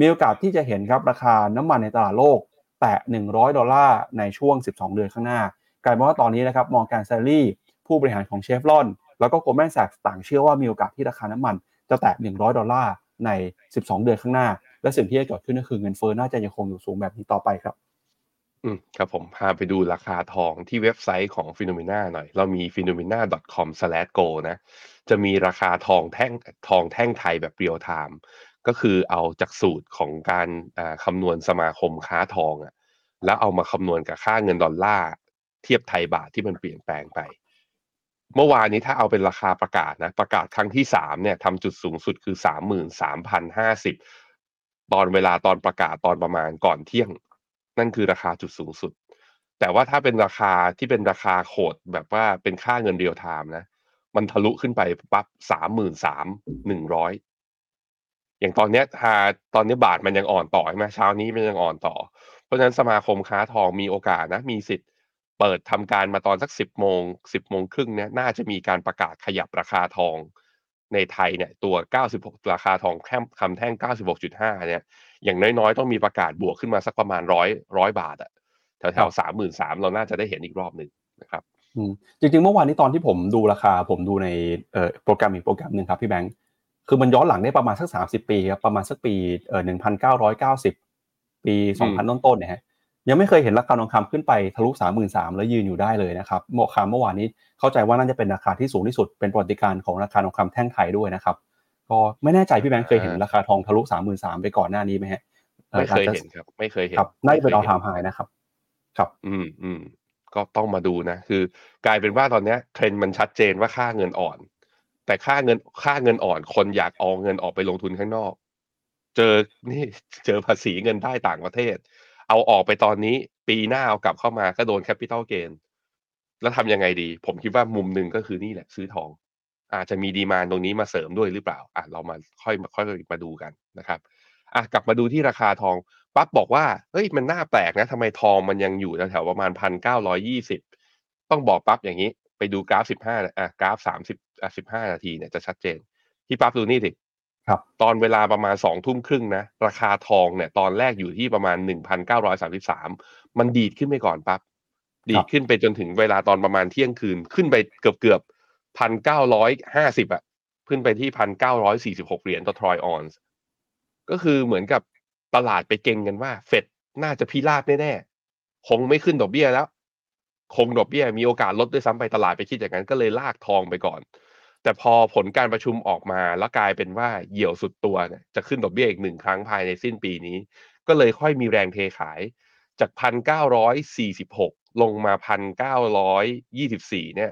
มีโอกาสที่จะเห็นครับราคาน้ำมันในตลาดโลกแตะ100 ดอลลาร์ในช่วง 12 เดือนข้างหน้ากลายเป็นว่าตอนนี้นะครับมองการแซลลี่ผู้บริหารของเชฟรอนแล้วก็ Goldman Sachs ต่างเชื่อว่ามีโอกาสที่ราคาน้ำมันจะแตะ100 ดอลลาร์ ใน 12 เดือนข้างหน้า และสิ่งที่จะเกิดขึ้นก็คือเงินเฟ้อน่าจะยังคงอยู่สูงแบบนี้ต่อไปครับอืมครับผมพาไปดูราคาทองที่เว็บไซต์ของ Finnomena หน่อย เรามี finnomena.com/gold นะ จะมีราคาทองแท่งทองแท่งไทยแบบ real-time ก็คือเอาจากสูตรของการคำนวณสมาคมค้าทองอะแล้วเอามาคำนวณกับค่าเงินดอลลาร์เทียบไทยบาทที่มันเปลี่ยนแปลงไป เมื่อวานนี้ถ้าเอาเป็นราคาประกาศนะ ประกาศครั้งที่สามเนี่ยทำจุดสูงสุดคือสามหมื่นสามพันห้าสิบตอนเวลาตอนประกาศตอนประมาณก่อนเที่ยง นั่นคือราคาจุดสูงสุด แต่ว่าถ้าเป็นราคาที่เป็นราคา quote แบบว่าเป็นค่าเงิน real-time นะ มันทะลุขึ้นไปปั๊บสามหมื่นสามหนึ่งร้อยอย่างตอนเนี้ยอ่าตอนนี้บาทมันยังอ่อนต่อใช่ไหมเช้านี้มันยังอ่อนต่อ เพราะฉะนั้นสมาคมค้าทองมีโอกาสนะ มีสิทธิ์ เปิดทำการมาตอนสักสิบโมงสิบโมงครึ่งเนี่ยน่าจะมีการประกาศขยับราคาทองในไทยเนี่ยตัว 96 ราคาทองแท่งคำแท่ง 96.5 เนี่ย อย่างน้อยๆ ต้องมีประกาศบวกขึ้นมาสักประมาณร้อยร้อยบาทอะแถวๆสามหมื่นสามเราน่าจะได้เห็นอีกรอบหนึ่งนะครับอืมจริงๆ เมื่อวานนี้ตอนที่ผมดูราคา ผมดูในเอ่อโปรแกรมอีกโปรแกรมหนึ่งครับพี่แบงค์ คือมันย้อนหลังได้ประมาณสักสามสิบปีครับ ประมาณสักปีเอ่อหนึ่งพันเก้าร้อยเก้าสิบปีสองพันต้นๆเนี่ยฮะ ยังไม่เคยเห็นราคาทองคำขึ้นไปทะลุสามหมื่นสามแล้วยืนอยู่ได้เลยนะครับเมื่อคาเมื่อวานนี้เข้าใจว่าน่าจะเป็นราคาที่สูงที่สุดเป็นประวัติการณ์ของราคาทองคำแท่งไทยด้วยนะครับก็ไม่แน่ใจพี่แบงค์เคยเห็นราคาทองทะลุสามหมื่นสามไปก่อนหน้านี้ไหมฮะอ่อไม่เคยอาจจะเห็นครับ ไม่เคยเห็นครับน่าจะเป็น new all time high นะครับ ครับ อืมอืมก็ต้องมาดูนะ คือกลายเป็นว่าตอนเนี้ยเทรนด์มันชัดเจนว่าค่าเงินอ่อน แต่ค่าเงินค่าเงินอ่อน คนอยากเอาเงินออกไปลงทุนข้างนอก เจอนี่เจอภาษีเงินได้ต่างประเทศ เอาออกไปตอนนี้ ปีหน้าเอากลับเข้ามาก็โดน capital gain แล้วทำยังไงดี ผมคิดว่ามุมหนึ่งก็คือนี่แหละซื้อทอง อาจจะมี demand ตรงนี้มาเสริมด้วยหรือเปล่าอะเรามาค่อยมาค่อยมาดูกันนะครับอะกลับมาดูที่ราคาทองปั๊บบอกว่าเฮ้ยมันน่าแปลกนะทำไมทองมันยังอยู่แถวประมาณพันเก้าร้อยี่สิบต้องบอกปั๊บอย่างนี้ ไปดูกราฟสิบห้าอะกราฟสามสิบอะสิบห้านาทีเนี่ยจะชัดเจน ที่ปั๊บดูนี่ดิ ครับตอนเวลาประมาณสองทุ่มครึ่งนะราคาทองเนี่ย ตอนแรกอยู่ที่ประมาณหนึ่งพันเก้าร้อยสามสิบสามมันดีดขึ้นไปก่อนปั๊บดีดขึ้นไปจนถึงเวลาตอนประมาณเที่ยงคืนขึ้นไปเกือบเกือบพันเก้าร้อยห้าสิบอะขึ้นไปที่พันเก้าร้อยสี่สิบหกเหรียญต่อทรอยออนซ์ก็คือเหมือนกับตลาดไปเก่งกันว่า เฟดน่าจะพิราบแน่ๆ คงไม่ขึ้นดอกเบี้ยแล้ว คงดอกเบี้ยมีโอกาสลดด้วยซ้ำไปตลาดไปคิดอย่างนั้นก็เลยลากทองไปก่อน แต่พอผลการประชุมออกมาแล้วกลายเป็นว่าเหี่ยวสุดตัวเนี่ยจะขึ้นดอกเบี้ยอีกหนึ่งครั้งภายในสิ้นปีนี้ ก็เลยค่อยมีแรงเทขายจากพันเก้าร้อยสี่สิบหกลงมาพันเก้าร้อยยี่สิบสี่เนี่ย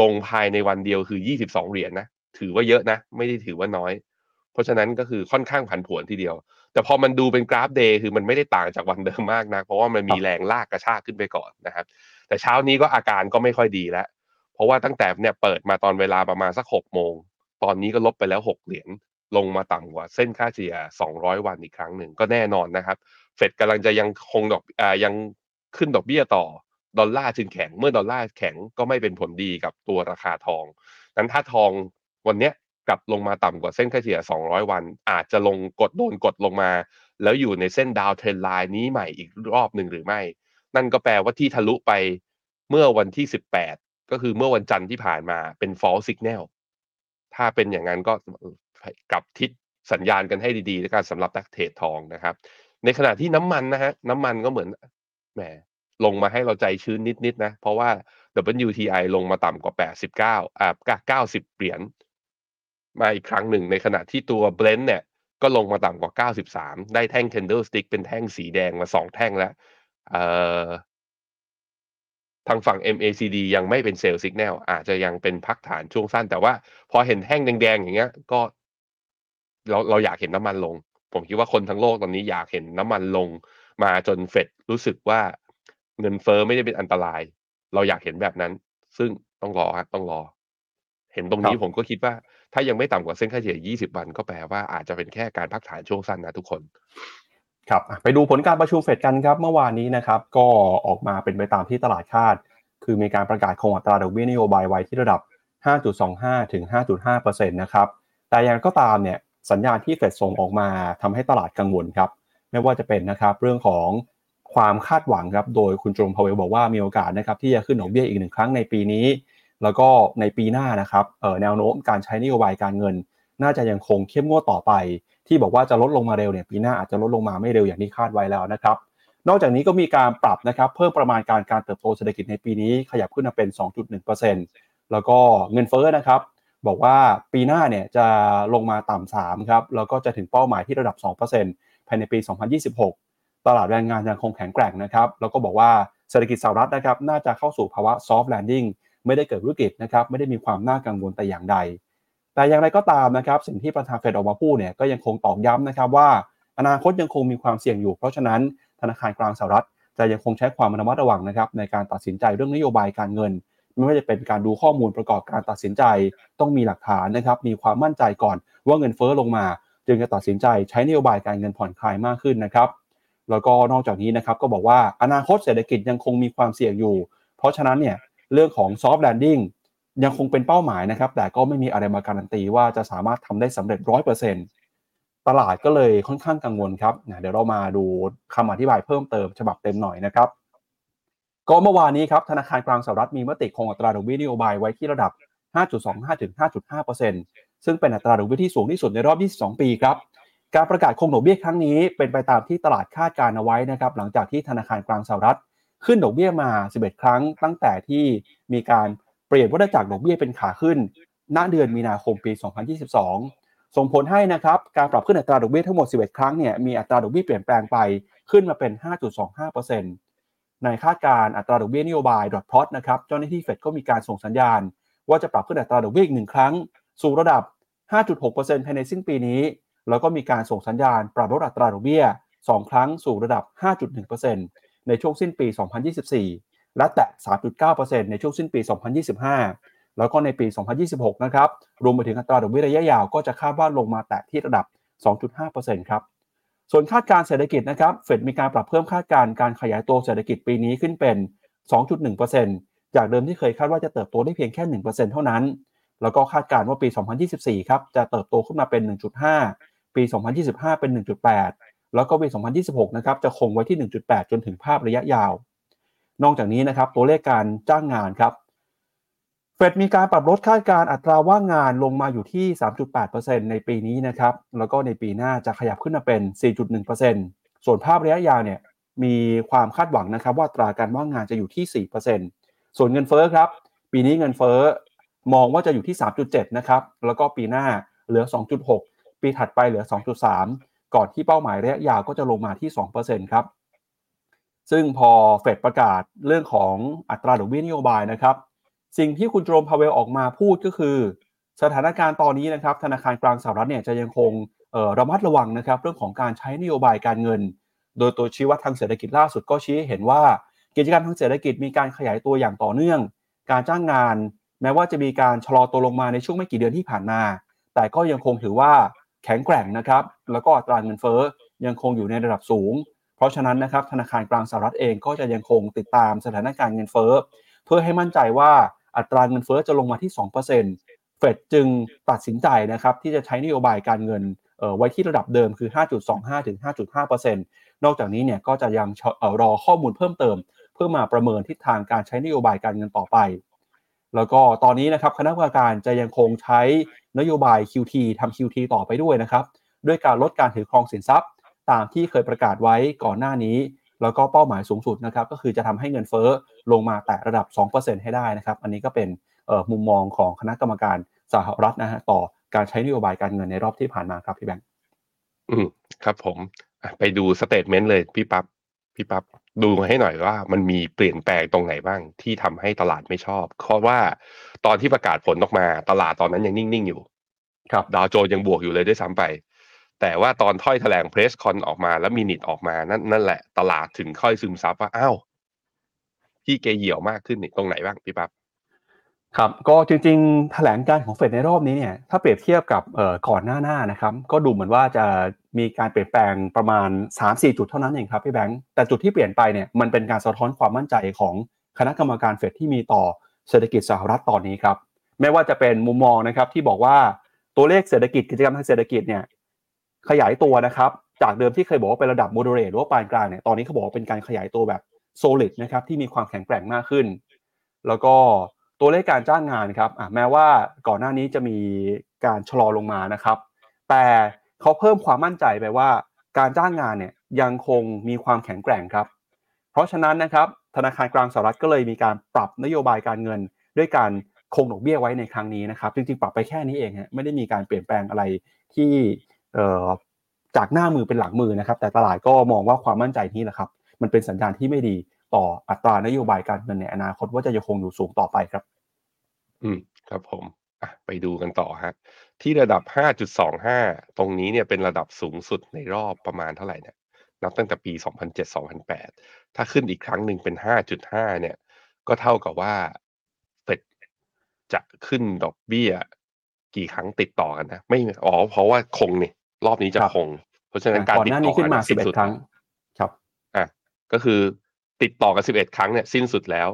ลงภายในวันเดียวคือยี่สิบสองเหรียญนะถือว่าเยอะนะ ไม่ได้ถือว่าน้อย เพราะฉะนั้นก็คือค่อนข้างผันผวนทีเดียว แต่พอมันดูเป็นกราฟเดย์คือมันไม่ได้ต่างจากวันเดิมมากนะเพราะว่ามันมีแรงลากกระชากขึ้นไปก่อนนะครับ แต่เช้านี้ก็อาการก็ไม่ค่อยดีแล้ว เพราะว่าตั้งแต่เนี่ยเปิดมาตอนเวลาประมาณสักหกโมง ตอนนี้ก็ลบไปแล้วหกเหรียญลงมาต่ำกว่าเส้นค่าเฉลี่ย 200 วันอีกครั้งหนึ่งก็แน่นอนนะครับ เฟดกำลังจะยังคงดอกอ่ายังขึ้นดอกเบี้ยต่อ ดอลลาร์จึงแข็ง เมื่อดอลลาร์แข็งก็ไม่เป็นผลดีกับตัวราคาทอง นั้นถ้าทองวันเนี้ยกลับลงมาต่ำกว่าเส้นค่าเฉลี่ย 200 วัน อาจจะลงกดโดนกดลงมา แล้วอยู่ในเส้นดาวเทรนไลน์นี้ใหม่อีกรอบหนึ่งหรือไม่ นั่นก็แปลว่าที่ทะลุไปเมื่อวันที่ 18 ก็คือเมื่อวันจันทร์ที่ผ่านมาเป็น false signal ถ้าเป็นอย่างนั้นก็กลับทิศสัญญาณกันให้ดีๆในการสำหรับนักเทรดทองนะครับ ในขณะที่น้ำมันนะฮะน้ำมันก็เหมือนแหมลงมาให้เราใจชื้นนิดๆนะ เพราะว่า WTI ลงมาต่ำกว่า 89อ่า90 เหรียญมาอีกครั้งหนึ่งในขณะที่ตัว Blend เนี่ย ก็ลงมาต่ำกว่า 93 ได้แท่ง candlestick เป็นแท่งสีแดงมาสองแท่งแล้วเอ่อ ทางฝั่ง MACD ยังไม่เป็นเซลล์สัญญาณอาจจะยังเป็นพักฐานช่วงสั้น แต่ว่าพอเห็นแท่งแดงๆอย่างเงี้ย ก็เราเราอยากเห็นน้ำมันลง ผมคิดว่าคนทั้งโลกตอนนี้อยากเห็นน้ำมันลง มาจนเฟดรู้สึกว่าเงินเฟอ้อไม่ได้เป็นอันตราย เราอยากเห็นแบบนั้น ซึ่งต้องรอครับต้องรอ เห็นตรงนี้ผมก็คิดว่า ถ้ายังไม่ต่ำกว่าเส้นค่าเฉลี่ย 20 วันก็แปลว่าอาจจะเป็นแค่การพักฐานช่วงสั้นนะทุกคน ครับไปดูผลการประชุมเฟดกันครับเมื่อวานนี้นะครับก็ออกมาเป็นไปตามที่ตลาดคาด คือมีการประกาศคงอัตราดอกเบี้ยนโยบายไว้ที่ระดับ 5.25 ถึง 5.5%นะครับแต่อย่างก็ตามเนี่ยสัญญาณที่เฟดส่งออกมาทำให้ตลาดกังวลครับไม่ว่าจะเป็นนะครับเรื่องของความคาดหวังครับโดยคุณโจมพาวเวลบอกว่ามีโอกาสนะครับที่จะขึ้นดอกเบี้ยอีกหนึ่งครั้งในปีนี้ แล้วก็ในปีหน้านะครับแนวโน้มการใช้นโยบายการเงิน น่าจะยังคงเข้มงวดต่อไป ที่บอกว่าจะลดลงมาเร็วเนี่ยปีหน้าอาจจะลดลงมาไม่เร็วอย่างที่คาดไว้แล้วนะครับนอกจากนี้ก็มีการปรับนะครับเพิ่มประมาณการการเติบโตเศรษฐกิจในปีนี้ขยับขึ้นมาเป็น 2.1%แล้วก็เงินเฟ้อนะครับบอกว่าปีหน้าเนี่ยจะลงมาต่ำ3ครับแล้วก็จะถึงเป้าหมายที่ระดับ 2%ภายในปี 2026 ตลาดแรงงานยังคงแข็งแกร่งนะครับแล้วก็บอกว่าเศรษฐกิจสหรัฐนะครับน่าจะเข้าสู่ภาวะ soft landing ไม่ได้เกิดวิกฤตนะครับไม่ได้มีความน่ากังวลแต่อย่างใด แต่อย่างไรก็ตามนะครับสิ่งที่ประธานเฟดออกมาพูดเนี่ยก็ยังคงตอกย้ำนะครับว่า อนาคตยังคงมีความเสี่ยงอยู่ เพราะฉะนั้นธนาคารกลางสหรัฐจะยังคงใช้ความระมัดระวังนะครับในการตัดสินใจเรื่องนโยบายการเงิน ไม่ว่าจะเป็นการดูข้อมูลประกอบการตัดสินใจ ต้องมีหลักฐานนะครับมีความมั่นใจก่อนว่าเงินเฟ้อลงมา จึงจะตัดสินใจใช้นโยบายการเงินผ่อนคลายมากขึ้นนะครับแล้วก็นอกจากนี้นะครับก็บอกว่าอนาคตเศรษฐกิจยังคงมีความเสี่ยงอยู่ เพราะฉะนั้นเนี่ยเรื่องของ soft landing ยังคงเป็นเป้าหมายนะครับ แต่ก็ไม่มีอะไรมาการันตีว่าจะสามารถทำได้สำเร็จร้อยเปอร์เซ็นต์ตลาดก็เลยค่อนข้างกังวลครับเดี๋ยวเรามาดูคำอธิบายเพิ่มเติมฉบับเต็มหน่อยนะครับ ก็เมื่อวานนี้ครับธนาคารกลางสหรัฐมีมติคงอัตราดอกเบี้ยนโยบายไว้ที่ระดับ 5.25ถึง5.5%ซึ่งเป็นอัตราดอกเบี้ยที่สูงที่สุดในรอบ 22 ปีครับการประกาศคงดอกเบี้ยครั้งนี้เป็นไปตามที่ตลาดคาดการเอาไว้นะครับ หลังจากที่ธนาคารกลางสหรัฐ ขึ้นดอกเบี้ยมา 11 ครั้ง ตั้งแต่ที่มีการ เปลี่ยนวัฏจักรดอกเบี้ยเป็นขาขึ้น ณ เดือนมีนาคมปี 2022 ส่งผลให้นะครับการปรับขึ้นอัตราดอกเบี้ยทั้งหมด 11 ครั้งเนี่ยมีอัตราดอกเบี้ยเปลี่ยนแปลงไปขึ้นมาเป็น 5.25%ในคาดการอัตราดอกเบี้ยนโยบายดอทพลอตนะครับเจ้าหน้าที่เฟดก็มีการส่งสัญญาณ ว่าจะปรับขึ้นอัตราดอกเบี้ยอีกหนึ่งครั้ง สู่ระดับ 5.6%ภายในสิ้นปีนี้ แล้วก็มีการส่งสัญญาณปรับลดอัตราดอกเบี้ย 2 ครั้งสู่ระดับ 5.1%ในช่วงสิ้นปี 2024 และแตะ 3.9%ในช่วงสิ้นปี 2025 แล้วก็ในปี 2026 นะครับ รวมไปถึงอัตราดอกเบี้ยระยะยาวก็จะคาดว่าลงมาแตะที่ระดับ 2.5%ครับ ส่วนคาดการเศรษฐกิจนะครับ เฟดมีการปรับเพิ่มคาดการการขยายตัวเศรษฐกิจปีนี้ขึ้นเป็น 2.1%จากเดิมที่เคยคาดว่าจะเติบโตได้เพียงแค่ 1%เท่านั้น แล้วก็คาดการว่าปี 2024 ครับ จะเติบโตขึ้นมาเป็น 1.5 ปี 2025 เป็น 1.8 แล้วก็ปี 2026 นะครับ จะคงไว้ที่ 1.8 จนถึงภาพระยะยาว นอกจากนี้นะครับตัวเลขการจ้างงานครับเฟดมีการปรับลดคาดการอัตราว่างงานลงมาอยู่ที่ 3.8%ในปีนี้นะครับแล้วก็ในปีหน้าจะขยับขึ้นมาเป็น 4.1%ส่วนภาพระยะยาวเนี่ยมีความคาดหวังนะครับว่าตราการว่างงานจะอยู่ที่ 4%ส่วนเงินเฟ้อครับปีนี้เงินเฟ้อมองว่าจะอยู่ที่ 3.7 นะครับ แล้วก็ปีหน้าเหลือ 2.6 ปีถัดไปเหลือ 2.3 ก่อนที่เป้าหมายระยะยาวก็จะลงมาที่ 2%ครับ ซึ่งพอเฟดประกาศเรื่องของอัตราดอกเบี้ยนโยบายนะครับ สิ่งที่คุณโจมพาเวลออกมาพูดก็คือ สถานการณ์ตอนนี้นะครับ ธนาคารกลางสหรัฐเนี่ยจะยังคงระมัดระวังนะครับเรื่องของการใช้นโยบายการเงิน โดยตัวชี้วัดทางเศรษฐกิจล่าสุดก็ชี้เห็นว่ากิจการทางเศรษฐกิจมีการขยายตัวอย่างต่อเนื่อง การจ้างงาน แม้ว่าจะมีการชะลอตัวลงมาในช่วงไม่กี่เดือนที่ผ่านมา แต่ก็ยังคงถือว่าแข็งแกร่งนะครับ แล้วก็อัตราเงินเฟ้อยังคงอยู่ในระดับสูง เพราะฉะนั้นนะครับธนาคารกลางสหรัฐเองก็จะยังคงติดตามสถานการณ์เงินเฟ้อเพื่อให้มั่นใจว่าอัตราเงินเฟ้อจะลงมาที่ 2%เฟดจึงตัดสินใจนะครับที่จะใช้นโยบายการเงินไว้ที่ระดับเดิมคือ 5.25 ถึง 5.5%นอกจากนี้เนี่ยก็จะยังรอข้อมูลเพิ่มเติม เพื่อมาประเมินทิศทางการใช้นโยบายการเงินต่อไป แล้วก็ตอนนี้นะครับคณะกรรมการจะยังคงใช้นโยบาย QT ทำ QT ต่อไปด้วยนะครับ ด้วยการลดการถือครองสินทรัพย์ ตามที่เคยประกาศไว้ก่อนหน้านี้ แล้วก็เป้าหมายสูงสุดนะครับก็คือจะทำให้เงินเฟ้อลงมาแตะระดับ 2%ให้ได้นะครับ อันนี้ก็เป็นมุมมองของคณะกรรมการสหรัฐนะฮะต่อการใช้นโยบายการเงินในรอบที่ผ่านมาครับพี่แบงค์อืมครับผมไปดู statement เลยพี่ปับ๊บพี่ปับ๊บดูให้หน่อยว่ามันมีเปลี่ยนแปลงตรงไหนบ้างที่ทำให้ตลาดไม่ชอบเพราะว่าตอนที่ประกาศผลออกมาตลาดตอนนั้นยังนิ่งๆอยู่ ครับดาวโจนส์ยังบวกอยู่เลยด้วยซ้ำไป แต่ว่าตอนถ้อยแถลง press con ออกมาแล้วมีนิตออกมานั่นนั่นแหละตลาดถึงค่อยซึมซับว่าอ้าวพี่เกเหี่ยวมากขึ้นนี่ตรงไหนบ้างพี่ปับ๊บครับก็จริงๆ แถลงการณ์ของเฟดในรอบนี้เนี่ยถ้าเปรียบเทียบกับก่อนหน้าหน้านะครับก็ดูเหมือนว่าจะมีการเปลี่ยนแปลงประมาณ 3-4 จุดเท่านั้นเองครับพี่แบงค์แต่จุดที่เปลี่ยนไปเนี่ยมันเป็นการสะท้อนความมั่นใจของคณะกรรมการเฟดที่มีต่อเศรษฐกิจสหรัฐตอนนี้ครับไม่ว่าจะเป็นมุมมองนะครับที่บอกว่าตัวเลขเศรษฐกิจกิจกรรมทางเศรษฐกิจเนี่ย ขยายตัวนะครับ จากเดิมที่เคยบอกว่าเป็นระดับโมเดเรตหรือว่าปานกลางเนี่ยตอนนี้เขาบอกว่าเป็นการขยายตัวแบบโซลิดนะครับที่มีความแข็งแกร่งมากขึ้น แล้วก็ตัวเลขการจ้างงานครับแม้ว่าก่อนหน้านี้จะมีการชะลอลงมานะครับ แต่เขาเพิ่มความมั่นใจไปว่า การจ้างงานเนี่ยยังคงมีความแข็งแกร่งครับ เพราะฉะนั้นนะครับธนาคารกลางสหรัฐก็เลยมีการปรับนโยบายการเงิน ด้วยการคงดอกเบี้ยไว้ในครั้งนี้นะครับ จริงๆ ปรับไปแค่นี้เองฮะไม่ได้มีการเปลี่ยนแปลงอะไรที่ จากหน้ามือเป็นหลังมือนะครับ แต่ตลาดก็มองว่าความมั่นใจนี้แหละครับ มันเป็นสัญญาณที่ไม่ดีต่ออัตรานโยบายการเงินในอนาคตว่าจะยังคงอยู่สูงต่อไปครับ อืมครับผมไปดูกันต่อฮะที่ระดับ 5.25 ตรงนี้เนี่ยเป็นระดับสูงสุดในรอบประมาณเท่าไหร่เนี่ยนับตั้งแต่ปี 2007-2008 ถ้าขึ้นอีกครั้งหนึ่งเป็น 5.5 เนี่ย ก็เท่ากับว่าเฟดจะขึ้นดอกเบี้ย กี่ครั้งติดต่อกันนะ ไม่อ๋อเพราะว่าคงเนี่ย รอบนี้จะคง เพราะฉะนั้นการติดต่อขึ้นมา11ครั้ง ครับอะก็คือติดต่อกัน11ครั้งเนี่ยสิ้นสุดแล้ว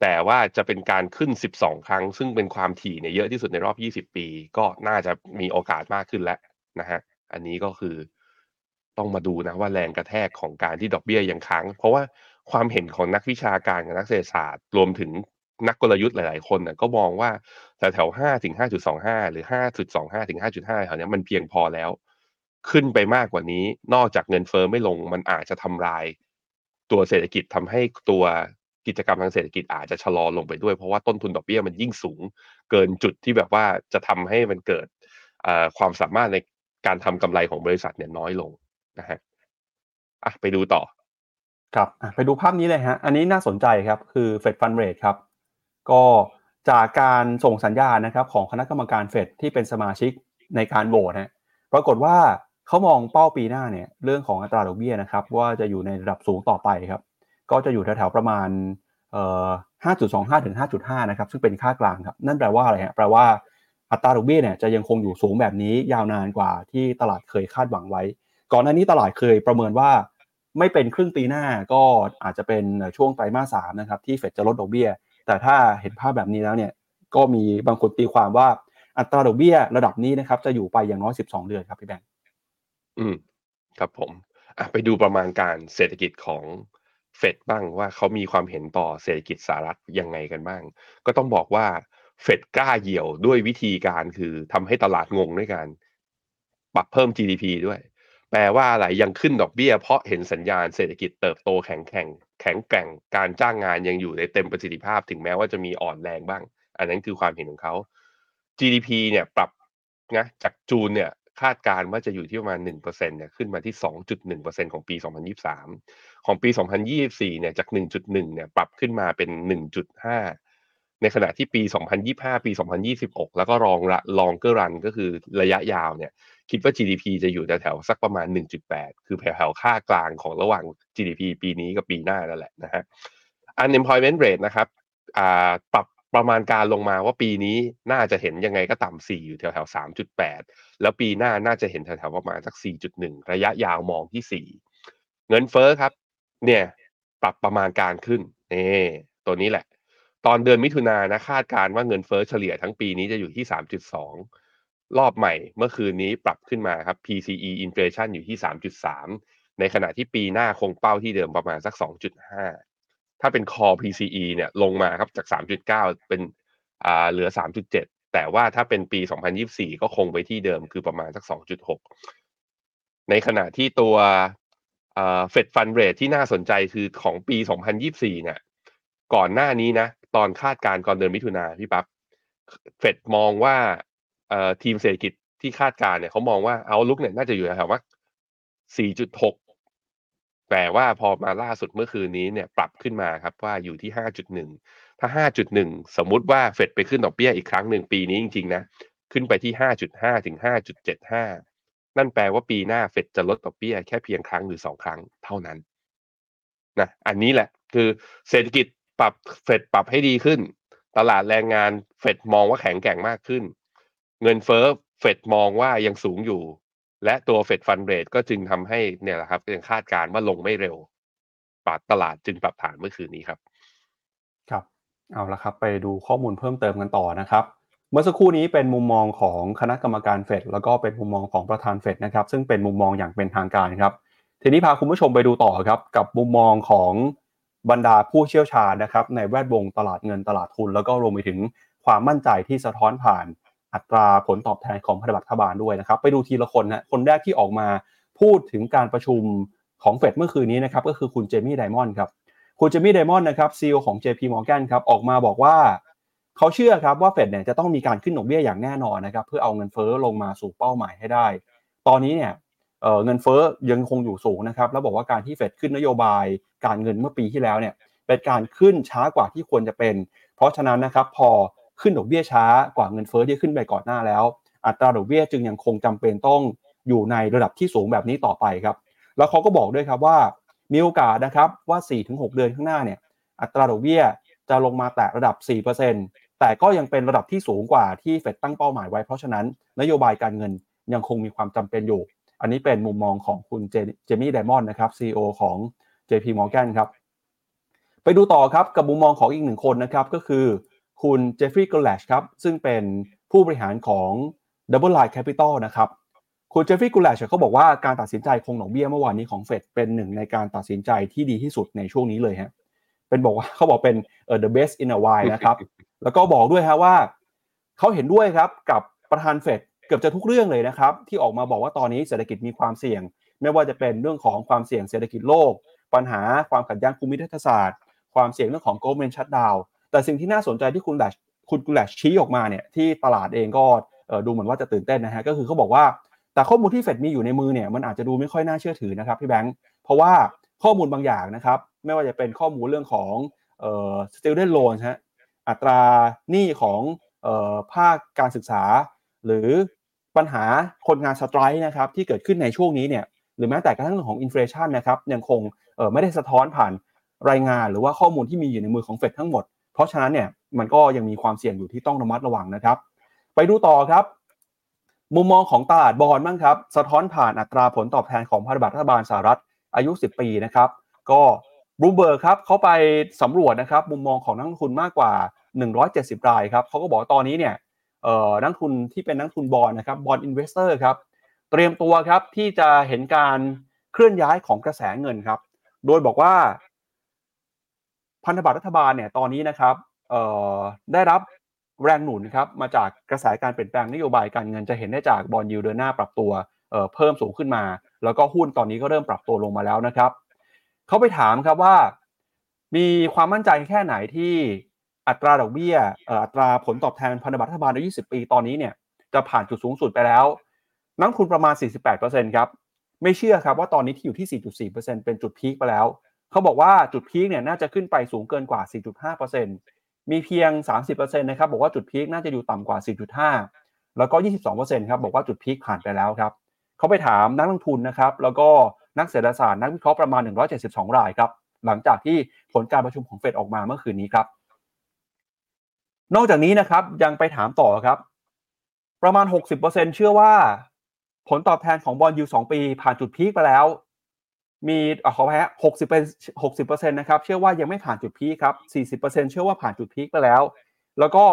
แต่ว่าจะเป็นการขึ้น12ครั้ง ซึ่งเป็นความถี่เนี่ยเยอะที่สุดในรอบ20ปี ก็น่าจะมีโอกาสมากขึ้นแล้วนะฮะอันนี้ก็คือต้องมาดูนะว่าแรงกระแทกของการที่ดอกเบี้ยยังค้าง เพราะว่าความเห็นของนักวิชาการกับนักเศรษฐศาสตร์ รวมถึงนักกลยุทธ์หลายๆ คนน่ะก็มองว่าแถวแถวห้าถึงห้าจุดสองห้าหรือห้าจุดสองห้าถึงห้าจุดห้าแถวนี้มันเพียงพอแล้ว ขึ้นไปมากกว่านี้ นอกจากเงินเฟอ้อไม่ลง มันอาจจะทำลาย ตัวเศรษฐกิจทำให้ตัวกิจกรรมทางเศรษฐกิจอาจจะชะลอลงไปด้วย เพราะว่าต้นทุนดอกเบี้ยมันยิ่งสูง เกินจุดที่แบบว่าจะทำให้มันเกิดความสามารถในการทำกำไรของบริษัทเนี่ยน้อยลงนะฮะอะไปดูต่อ ครับไปดูภาพนี้เลยฮะ อันนี้น่าสนใจครับคือเฟดฟันเรทครับ ก็จากการส่งสัญญาณนะครับของคณะกรรมการเฟดที่เป็นสมาชิกในการโหวตนะปรากฏว่า เขามองเป้าปีหน้าเนี่ยเรื่องของอัตราดอกเบี้ยนะครับว่าจะอยู่ในระดับสูงต่อไปครับก็จะอยู่แถวๆประมาณเอ่อ5.25 ถึง 5.5 นะครับซึ่งเป็นค่ากลางครับนั่นแปลว่าอะไรฮะแปลว่าอัตราดอกเบี้ยเนี่ยจะยังคงอยู่สูงแบบนี้ยาวนานกว่าที่ตลาดเคยคาดหวังไว้ ก่อนหน้านี้ตลาดเคยประเมินว่าไม่เป็นครึ่งปีหน้าก็อาจจะเป็นช่วงไตรมาสสามนะครับที่เฟดจะลดดอกเบี้ย แต่ถ้าเห็นภาพแบบนี้แล้วเนี่ยก็มีบางคนตีความว่าอัตราดอกเบี้ยระดับนี้นะครับจะอยู่ไปอย่างน้อย 12 เดือนครับพี่แบงค์ อืม ครับผม อะ ไปดูประมาณการเศรษฐกิจของเฟดบ้างว่า เขามีความเห็นต่อเศรษฐกิจสหรัฐยังไงกันบ้าง ก็ต้องบอกว่าเฟดกล้าเหี่ยวด้วยวิธีการคือทำให้ตลาดงงด้วยการปรับเพิ่ม GDP ด้วย แปลว่าอะไร ยังขึ้นดอกเบี้ย เพราะเห็นสัญญาณเศรษฐกิจเติบโตแข็งแข็งแข็งแกร่งการจ้างงานยังอยู่ในเต็มประสิทธิภาพถึงแม้ว่าจะมีอ่อนแรงบ้าง อันนั้นคือความเห็นของเขา GDP เนี่ยปรับนะจากจูนเนี่ย คาดการณ์ว่าจะอยู่ที่ประมาณ1%เนี่ยขึ้นมาที่ 2.1%ของปี 2023 ของปี 2024 เนี่ยจาก 1.1 เนี่ยปรับขึ้นมาเป็น 1.5 ในขณะที่ปี 2025 ปี 2026 แล้วก็รองลองเกอร์รันก็คือระยะยาวเนี่ยคิดว่า GDP จะอยู่แถวๆสักประมาณ 1.8 คือแถวๆค่ากลางของระหว่าง GDP ปีนี้กับปีหน้านั่นแหละนะฮะ unemployment rate นะครับปรับ ประมาณการลงมาว่าปีนี้น่าจะเห็นยังไงก็ต่ำสี่อยู่แถวแถวสามจุดแปดแล้วปีหน้าน่าจะเห็นแถวแถวประมาณสักสี่จุดหนึ่งระยะยาวมองที่สี่เงินเฟ้อครับ เนี่ยปรับประมาณการขึ้นนี่ตัวนี้แหละ ตอนเดือนมิถุนายนะคาดการณ์ว่าเงินเฟ้อเฉลี่ยทั้งปีนี้จะอยู่ที่3.2รอบใหม่เมื่อคืนนี้ปรับขึ้นมาครับ PCE inflation อยู่ที่3.3ในขณะที่ปีหน้าคงเป้าที่เดิมประมาณสัก2.5 ถ้าเป็น core PCE เนี่ยลงมาครับจาก 3.9 เป็นอ่าเหลือ 3.7 แต่ว่าถ้าเป็นปี 2024 ก็คงไปที่เดิมคือประมาณสัก 2.6 ในขณะที่ตัวเฟดฟันเรทที่น่าสนใจคือของปี 2024 เนี่ย ก่อนหน้านี้นะ ตอนคาดการณ์ก่อนเดือนมิถุนาพี่ปับ๊บเฟดมองว่าทีมเศรษฐกิจที่คาดการณ์เนี่ยเขามองว่าเอาลุกเนี่ยน่าจะอยู่แถวว่า4.6 แต่ว่าพอมาล่าสุดเมื่อคืนนี้เนี่ยปรับขึ้นมาครับว่าอยู่ที่ 5.1 ถ้า 5.1 สมมุติว่าเฟดไปขึ้นดอกเบี้ยอีกครั้งหนึ่งปีนี้จริงๆนะขึ้นไปที่ 5.5 ถึง 5.75 นั่นแปลว่าปีหน้าเฟดจะลดดอกเบี้ยแค่เพียงครั้งหรือสองครั้งเท่านั้นนะอันนี้แหละคือเศรษฐกิจปรับเฟดปรับให้ดีขึ้น ตลาดแรงงานเฟดมองว่าแข็งแกร่งมากขึ้น เงินเฟ้อเฟดมองว่ายังสูงอยู่ และตัวเฟดฟันเรทก็จึงทำให้เนี่ยแหละครับยังคาดการณ์ว่าลงไม่เร็วปรับตลาดจึงปรับฐานเมื่อคืนนี้ครับ ครับ เอาละครับ ไปดูข้อมูลเพิ่มเติมกันต่อนะครับ เมื่อสักครู่นี้เป็นมุมมองของคณะกรรมการเฟดแล้วก็เป็นมุมมองของประธานเฟดนะครับ ซึ่งเป็นมุมมองอย่างเป็นทางการครับ ทีนี้พาคุณผู้ชมไปดูต่อครับ กับมุมมองของบรรดาผู้เชี่ยวชาญนะครับ ในแวดวงตลาดเงินตลาดทุน แล้วก็รวมไปถึงความมั่นใจที่สะท้อนผ่าน อัตราผลตอบแทนของพันธบัตรรัฐบาลด้วยนะครับ ไปดูทีละคนนะคนแรกที่ออกมาพูดถึงการประชุมของเฟดเมื่อคืนนี้นะครับก็คือคุณเจมี่ไดมอนด์ครับคุณเจมี่ไดมอนด์นะครับซีอของ JP Morgan ครับออกมาบอกว่าเขาเชื่อครับว่าเฟดเนี่ยจะต้องมีการขึ้นดอกเบี้ยอย่างแน่นอนนะครับเพื่อเอาเงินเฟ้อลงมาสู่เป้าหมายให้ได้ ตอนนี้เนี่ยเงินเฟ้อยังคงอยู่สูงนะครับแล้วบอกว่าการที่เฟดขึ้นนโยบายการเงินเมื่อปีที่แล้วเนี่ยเป็นการขึ้นช้ากว่าที่ควรจะเป็น เพราะฉะนั้นนะครับพอ ขึ้นดอกเบี้ยช้ากว่าเงินเฟ้อที่ขึ้นไปก่อนหน้าแล้ว อัตราดอกเบี้ยจึงยังคงจำเป็นต้องอยู่ในระดับที่สูงแบบนี้ต่อไปครับ แล้วเขาก็บอกด้วยครับว่ามีโอกาสนะครับว่า 4-6 เดือนข้างหน้าเนี่ยอัตราดอกเบี้ยจะลงมาแตะระดับ 4%แต่ก็ยังเป็นระดับที่สูงกว่าที่เฟดตั้งเป้าหมายไว้เพราะฉะนั้นนโยบายการเงินยังคงมีความจำเป็นอยู่ อันนี้เป็นมุมมองของคุณเจมี่ไดมอนด์นะครับ CEO ของ JP Morgan ครับ ไปดูต่อครับกับมุมมองของอีกหนึ่งคนนะครับก็คือ คุณเจฟฟรีย์กลแลชครับซึ่งเป็นผู้บริหารของ Double Line Capital นะครับคุณเจฟฟรีย์กูแลชเขาบอกว่าการตัดสินใจคงดอกเบี้ยเมื่อวานนี้ของเฟดเป็นหนึ่งในการตัดสินใจที่ดีที่สุดในช่วงนี้เลยฮะเป็นบอกว่าเขาบอกเป็นเอ่อ the best in a while นะครับแล้วก็บอกด้วยฮะว่าเขาเห็นด้วยครับกับประธานเฟดเกือบจะทุกเรื่องเลยนะครับ ที่ออกมาบอกว่าตอนนี้เศรษฐกิจมีความเสี่ยง ไม่ว่าจะเป็นเรื่องของความเสี่ยงเศรษฐกิจโลก ปัญหาความขัดแย้งภูมิรัฐศาสตร์ ความเสี่ยงเรื่องของ government shutdown แต่สิ่งที่น่าสนใจที่คุณแลชคุณกุแลชชี้ออกมาเนี่ยที่ตลาดเองก็ดูเหมือนว่าจะตื่นเต้นนะฮะก็คือเขาบอกว่าแต่ข้อมูลที่เฟดมีอยู่ในมือเนี่ยมันอาจจะดูไม่ค่อยน่าเชื่อถือนะครับพี่แบงค์เพราะว่าข้อมูลบางอย่างนะครับไม่ว่าจะเป็นข้อมูลเรื่องของเอ่อ student loan ฮะอัตราหนี้ของเอ่อภาคการศึกษา หรือปัญหาคนงานสไตร์นะครับที่เกิดขึ้นในช่วงนี้เนี่ยหรือแม้แต่กระทั่งเรื่องของอินฟลชันนะครับยังคงเอ่อไม่ได้สะท้อนผ่านรายงานหรือว่าข้อมูลที่มีอยู่ในมือของเฟดทั้งหมด เพราะฉะนั้นเนี่ยมันก็ยังมีความเสี่ยงอยู่ที่ต้องระมัดระวังนะครับ ไปดูต่อครับ มุมมองของตลาดบอลบ้างครับ สะท้อนผ่านอัตราผลตอบแทนของพันธบัตรรัฐบาลสหรัฐอายุ 10 ปีนะครับ ก็บลูเบิร์กครับเขาไปสำรวจนะครับ มุมมองของนักลงทุนมากกว่า 170 รายครับเขาก็บอกตอนนี้เนี่ยนักลงทุนที่เป็นนักลงทุน bond นะครับ bond investor ครับเตรียมตัวครับที่จะเห็นการเคลื่อนย้ายของกระแสเงินครับ โดยบอกว่า พันธบัตรรัฐบาลเนี่ยตอนนี้นะครับได้รับแรงหนุนครับมาจากกระแสการเปลี่ยนแปลงนโยบายการเงินจะเห็นได้จากบอลยูเดินหน้าปรับตัวเพิ่มสูงขึ้นมา แล้วก็หุ้นตอนนี้ก็เริ่มปรับตัวลงมาแล้วนะครับเขาไปถามครับว่า มีความมั่นใจแค่ไหนที่อัตราดอกเบี้ยอัตราผลตอบแทนพันธบัตรรัฐบาลใน20ปีตอนนี้เนี่ยจะผ่านจุดสูงสุดไปแล้ว นักทุนประมาณ 48%ครับไม่เชื่อครับว่าตอนนี้ที่อยู่ที่ 4.4%เป็นจุดพีคไปแล้ว เขาบอกว่าจุดพีคเนี่ยน่าจะขึ้นไปสูงเกินกว่า 4.5%มีเพียง 30%นะครับบอกว่าจุดพีคน่าจะอยู่ต่ำกว่า 4.5 แล้วก็ 22%ครับบอกว่าจุดพีคผ่านไปแล้วครับเขาไปถามนักลงทุนนะครับแล้วก็นักเศรษฐศาสตร์นักวิเคราะห์ประมาณ 172 รายครับหลังจากที่ผลการประชุมของเฟดออกมาเมื่อคืนนี้ครับ นอกจากนี้นะครับยังไปถามต่อครับ ประมาณ 60%เชื่อว่า ผลตอบแทนของบอลยู2ปี ผ่านจุดพีคไปแล้ว มีขออภัยฮะหกสิบเป็นหกสิบเปอร์เซ็นต์นะครับ เชื่อว่ายังไม่ผ่านจุด peak ครับสี่สิบเปอร์เซ็นต์เชื่อว่าผ่านจุด peak ไปแล้ว แล้วก็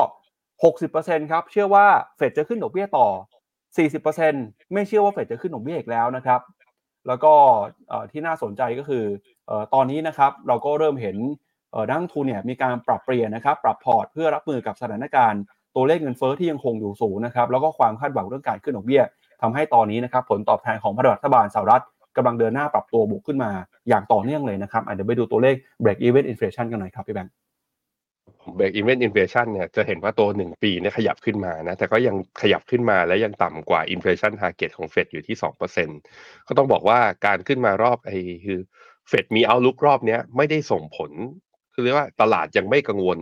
หกสิบเปอร์เซ็นต์ครับ เชื่อว่าเฟดจะขึ้นดอกเบี้ยต่อสี่สิบเปอร์เซ็นต์ไม่เชื่อว่าเฟดจะขึ้นดอกเบี้ยอีกแล้วนะครับ แล้วก็ที่น่าสนใจก็คือตอนนี้นะครับ เราก็เริ่มเห็นนักลงทุนเนี่ยมีการปรับเปลี่ยนนะครับ ปรับพอร์ตเพื่อรับมือกับสถานการณ์ตัวเลขเงินเฟ้อที่ยังคงอยู่สูงนะครับ แล้วก็ความคาดหวังเรื่องการขึ้นดอกเบี้ยทำให้ตอนนี้นะครับ ผลตอบแทนของพันธบัตรรัฐบาลสหรัฐ กำลังเดินหน้าปรับตัวบวกขึ้นมาอย่างต่อเนื่องเลยนะครับเดี๋ยวไปดูตัวเลข break even inflation กันหน่อยครับพี่แบงค์ break even inflation เนี่ยจะเห็นว่าตัวหนึ่งปีเนี่ยขยับขึ้นมานะแต่ก็ยังขยับขึ้นมาและยังต่ำกว่า inflation target ของเฟดอยู่ที่สองเปอร์เซ็นก็ต้องบอกว่าการขึ้นมารอบไอ้คือเฟดมีเอาลุกรอบเนี้ยไม่ได้ส่งผล คือเรียกว่าตลาดยังไม่กังวล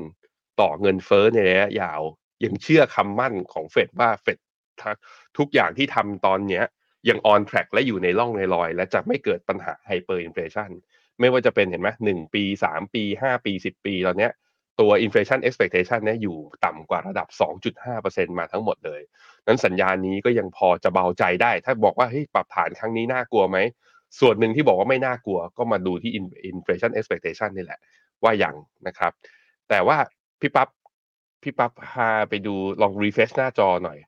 ต่อเงินเฟ้อในระยะยาว ยังเชื่อคำมั่นของเฟดว่าเฟดทุกอย่างที่ทำตอนเนี้ย ยัง on track และอยู่ในร่องในรอย และจะไม่เกิดปัญหา hyper inflation ไม่ว่าจะเป็นเห็นไหมหนึ่งปีสามปีห้าปีสิบปีตอนเนี้ยตัว inflation expectation เนี่ยอยู่ต่ำกว่าระดับ 2.5%มาทั้งหมดเลย นั้นสัญญาณนี้ก็ยังพอจะเบาใจได้ ถ้าบอกว่าเฮ้ยปรับฐานครั้งนี้น่ากลัวไหม ส่วนหนึ่งที่บอกว่าไม่น่ากลัวก็มาดูที่ inflation expectation นี่แหละ ว่าอย่างนะครับ แต่ว่าพี่ปับ๊บพี่ปั๊บพาไปดูลอง refresh หน้าจอหน่อย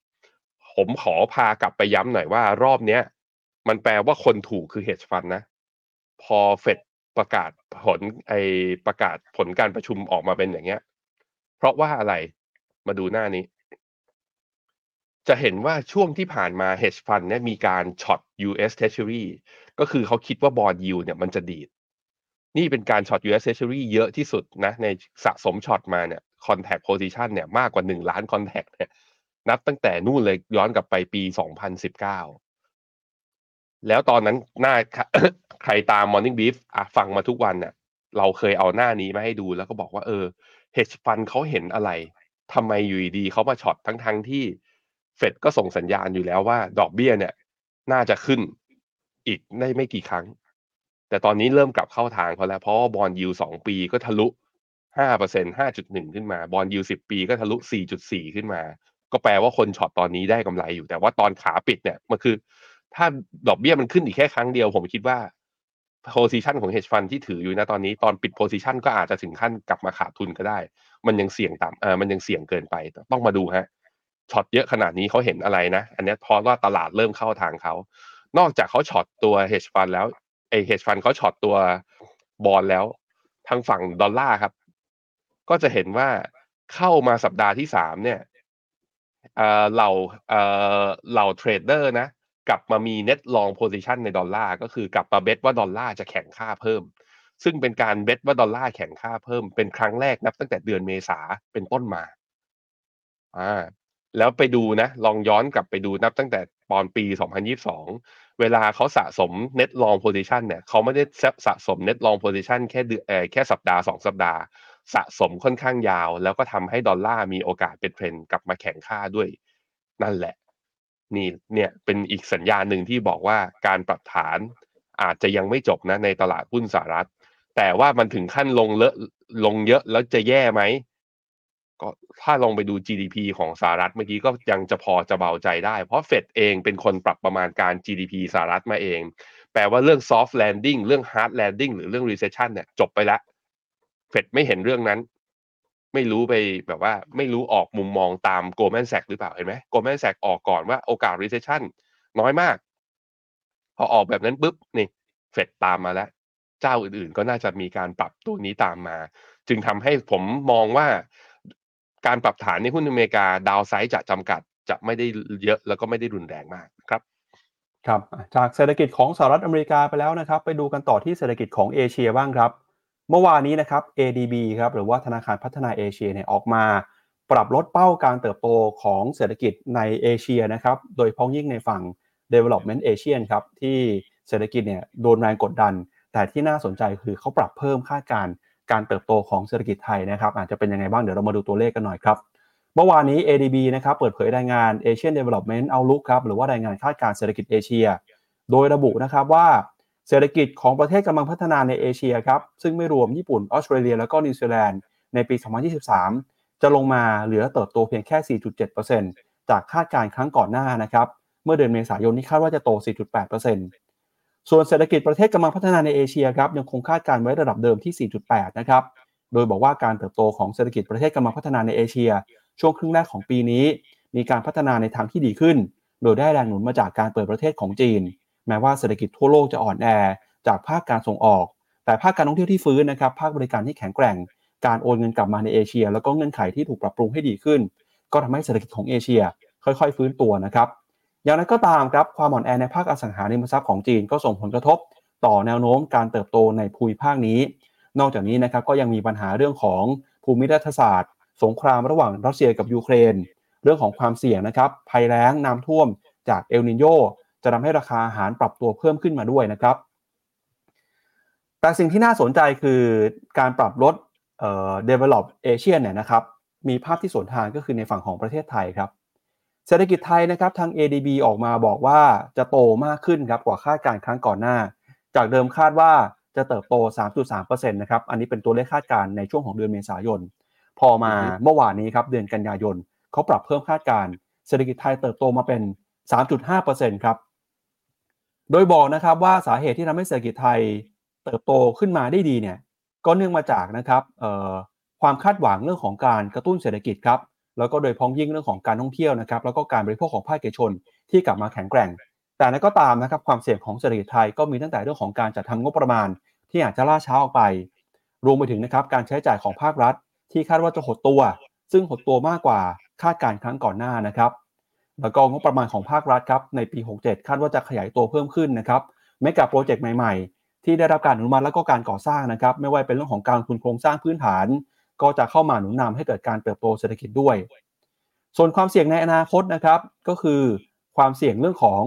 ผมขอพากลับไปย้ำหน่อยว่ารอบเนี้ย มันแปลว่าคนถูกคือ hedge fund นะ พอเฟดประกาศผลไอประกาศผลการประชุมออกมาเป็นอย่างเงี้ย เพราะว่าอะไรมาดูหน้านี้ จะเห็นว่าช่วงที่ผ่านมา hedge fund เนี่ยมีการช็อต US Treasury ก็คือเขาคิดว่า bond yield เนี่ยมันจะดีด นี่เป็นการช็อต US Treasury เยอะที่สุดนะ ในสะสมช็อตมาเนี่ย contact position เนี่ยมากกว่า 1 ล้าน contract เนี่ย นับตั้งแต่นู่นเลยย้อนกลับไปปี 2019 แล้วตอนนั้นหน้าใครตาม Morning Brief อะฟังมาทุกวันเนี่ยเราเคยเอาหน้านี้มาให้ดูแล้วก็บอกว่าเออ hedge fund เขาเห็นอะไรทำไมอยู่ดีเขามา short ทั้งทั้งที่เฟดก็ส่งสัญญาณอยู่แล้วว่า ดอกเบี้ยเนี่ย น่าจะขึ้นอีกได้ไม่กี่ครั้ง แต่ตอนนี้เริ่มกลับเข้าทางเขาแล้ว เพราะว่า bond yield สองปีก็ทะลุห้าเปอร์เซ็นห้าจุดหนึ่งขึ้นมา bond yield สิบปีก็ทะลุสี่จุดสี่ขึ้นมา ก็แปลว่าคน short ตอนนี้ได้กำไรอยู่แต่ว่าตอนขาปิดเนี่ยมันคือ ถ้าดอกเบี้ยมันขึ้นอีกแค่ครั้งเดียว ผมคิดว่า position ของ hedge fund ที่ถืออยู่นะตอนนี้ตอนปิด position ก็อาจจะถึงขั้นกลับมาขาดทุนก็ได้ มันยังเสี่ยงต่ำเออมันยังเสี่ยงเกินไปต้องมาดูฮะ short เยอะขนาดนี้เขาเห็นอะไรนะ อันนี้เพราะว่าตลาดเริ่มเข้าทางเขา นอกจากเขา short ตัว hedge fund แล้วไอ hedge fund เขา short ตัว bond แล้ว ทางฝั่งดอลลาร์ครับ ก็จะเห็นว่าเข้ามาสัปดาห์ที่สามเนี่ย เหล่าเหล่า trader นะกลับมามี net long position ในดอลลาร์ก็คือกลับมา bet ว่าดอลลาร์จะแข็งค่าเพิ่ม ซึ่งเป็นการเบสว่าดอลลาร์แข่งค่าเพิ่มเป็นครั้งแรกนับตั้งแต่เดือนเมษาเป็นต้นมาอ่าแล้วไปดูนะ ลองย้อนกลับไปดูนับตั้งแต่ปอนปี 2022 เวลาเขาสะสม net long position เนี่ยเขาไม่ได้สะสม net long position แค่เดือนแค่สัปดาห์ 2 สัปดาห์ สะสมค่อนข้างยาว แล้วก็ทำให้ดอลลาร์มีโอกาสเป็นเทรนกลับมาแข่งค่าด้วย นั่นแหละ นี่เนี่ยเป็นอีกสัญญาณหนึ่งที่บอกว่าการปรับฐานอาจจะยังไม่จบนะในตลาดหุ้นสหรัฐ แต่ว่ามันถึงขั้นลงเลอะลงเยอะแล้วจะแย่ไหมก็ถ้าลองไปดู GDP ของสหรัฐเมื่อกี้ก็ยังจะพอจะเบาใจได้ เพราะเฟดเองเป็นคนปรับประมาณการ GDP สหรัฐมาเอง แปลว่าเรื่อง soft landing เรื่อง hard landing หรือเรื่อง recession เนี่ยจบไปแล้ว เฟดไม่เห็นเรื่องนั้น ไม่รู้ไปแบบว่า ไม่รู้ออกมุมมองตาม Goldman Sachs หรือเปล่าเห็นไหม Goldman Sachs ออกก่อนว่าโอกาส recession น้อยมาก พอออกแบบนั้นปุ๊บนี่เฟดตามมาแล้ว เจ้าอื่นๆ ก็น่าจะมีการปรับตัวนี้ตามมา จึงทำให้ผมมองว่าการปรับฐานในหุ้นอเมริกาดาวไซด์จะจำกัดจะไม่ได้เยอะแล้วก็ไม่ได้รุนแรงมากครับครับจากเศรษฐกิจของสหรัฐอเมริกาไปแล้วนะครับ ไปดูกันต่อที่เศรษฐกิจของเอเชียบ้างครับ เมื่อวานนี้นะครับ ADB ครับหรือว่าธนาคารพัฒนาเอเชียเนี่ยออกมาปรับลดเป้าการเติบโตของเศรษฐกิจในเอเชียนะครับโดยพ้องยิ่งในฝั่ง Development Asian ครับที่เศรษฐกิจเนี่ยโดนแรงกดดัน แต่ที่น่าสนใจคือเขาปรับเพิ่มคาดการการเติบโตของเศรษฐกิจไทยนะครับอาจจะเป็นยังไงบ้างเดี๋ยวเรามาดูตัวเลขกันหน่อยครับเมื่อวานนี้ ADB นะครับเปิดเผยรายงาน Asian Development Outlook ครับหรือว่ารายงานคาดการเศรษฐกิจเอเชีย โดยระบุนะครับว่า เศรษฐกิจของประเทศกำลังพัฒนาในเอเชียครับ ซึ่งไม่รวมญี่ปุ่น ออสเตรเลีย แล้วก็นิวซีแลนด์ในปี 2023 จะลงมาเหลือเติบโตเพียงแค่ 4.7%จากคาดการณ์ครั้งก่อนหน้านะครับ เมื่อเดือนเมษายนนี้คาดว่าจะโต 4.8%ส่วนเศรษฐกิจประเทศกำลังพัฒนาในเอเชียครับยังคงคาดการไว้ระดับเดิมที่ 4.8 นะครับ โดยบอกว่าการเติบโตของเศรษฐกิจประเทศกำลังพัฒนาในเอเชีย ช่วงครึ่งแรกของปีนี้ มีการพัฒนาในทางที่ดีขึ้น โดยได้แรงหนุนมาจากการเปิดประเทศของจีน แม้ว่าเศรษฐกิจทั่วโลกจะอ่อนแอจากภาคการส่งออก แต่ภาคการท่องเที่ยวที่ฟื้นนะครับ ภาคบริการที่แข็งแกร่ง การโอนเงินกลับมาในเอเชีย แล้วก็เงื่อนไขที่ถูกปรับปรุงให้ดีขึ้น ก็ทำให้เศรษฐกิจของเอเชีย ค่อยๆ ฟื้นตัวนะครับ อย่างไรก็ตามครับ ความอ่อนแอในภาคอสังหาริมทรัพย์ของจีนก็ส่งผลกระทบ ต่อแนวโน้มการเติบโตในภูมิภาคนี้ นอกจากนี้นะครับก็ยังมีปัญหาเรื่องของภูมิรัฐศาสตร์ สงครามระหว่างรัสเซียกับยูเครน เรื่องของความเสี่ยงนะครับภัยแล้งน้ำท่วมจากเอลนิโย จะทำให้ราคาอาหารปรับตัวเพิ่มขึ้นมาด้วยนะครับ แต่สิ่งที่น่าสนใจคือการปรับลดเอ่อ develop Asia เนี่ยนะครับมีภาพที่สวนทางก็คือในฝั่งของประเทศไทยครับเศรษฐกิจไทยนะครับทาง ADB ออกมาบอกว่าจะโตมากขึ้นครับกว่าคาดการณ์ครั้งก่อนหน้า จากเดิมคาดว่าจะเติบโต 3.3%นะครับ อันนี้เป็นตัวเลขคาดการณ์ในช่วงของเดือนเมษายน พอมาเมื่อวานนี้ครับเดือนกันยายนเขาปรับเพิ่มคาดการณ์เศรษฐกิจไทยเติบโตมาเป็น 3.5%ครับ โดยบอกนะครับว่าสาเหตุที่ทำให้เศรษฐกิจไทยเติบโตขึ้นมาได้ดีเนี่ยก็เนื่องมาจากนะครับความคาดหวังเรื่องของการกระตุ้นเศรษฐกิจครับแล้วก็โดยพ้องยิ่งเรื่องของการท่องเที่ยวนะครับแล้วก็การบริโภคของภาคเอกชนที่กลับมาแข็งแกร่ง แต่นั้นก็ตามนะครับความเสี่ยงของเศรษฐกิจไทยก็มีตั้งแต่เรื่องของการจัดทำงบประมาณ ที่อาจจะล่าช้าออกไป รวมไปถึงนะครับการใช้จ่ายของภาครัฐ ที่คาดว่าจะหดตัว ซึ่งหดตัวมากกว่าคาดการณ์ครั้งก่อนหน้านะครับ แล้วก็งบประมาณของภาครัฐครับในปี 67 คาดว่าจะขยายตัวเพิ่มขึ้นนะครับแม้กับโปรเจกต์ใหม่ๆ ที่ได้รับการอนุมัติและก็การก่อสร้างนะครับ ไม่ว่าเป็นเรื่องของการลงทุนโครงสร้างพื้นฐาน ก็จะเข้ามาหนุนนำให้เกิดการเติบโตเศรษฐกิจด้วย ส่วนความเสี่ยงในอนาคตนะครับก็คือความเสี่ยงเรื่องของ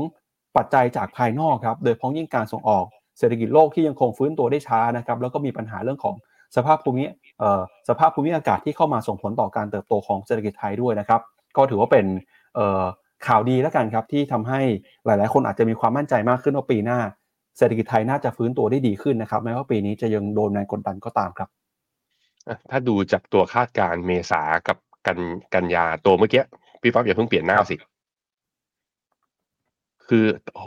ปัจจัยจากภายนอกครับโดยพ้องยิ่งการส่งออกเศรษฐกิจโลกที่ยังคงฟื้นตัวได้ช้านะครับแล้วก็มีปัญหาเรื่องของสภาพภูมิสภาพภูมิอากาศที่เข้ามาส่งผลต่อการเติบโตของเศรษฐกิจไทยด้วยนะครับ ก็ถือว่าเป็น ข่าวดีแล้วกันครับที่ทำให้หลาย ๆ คนอาจจะมีความมั่นใจมากขึ้นว่าปีหน้า เศรษฐกิจไทยน่าจะฟื้นตัวได้ดีขึ้นนะครับแม้ว่าปีนี้จะยังโดนแรงกดดันก็ตามครับ ถ้าดูจากตัวคาดการเมษากับกันกันยาตัวเมื่อกี้พี่ป๊อปอย่าเพิ่งเปลี่ยนหน้าสิ คือโห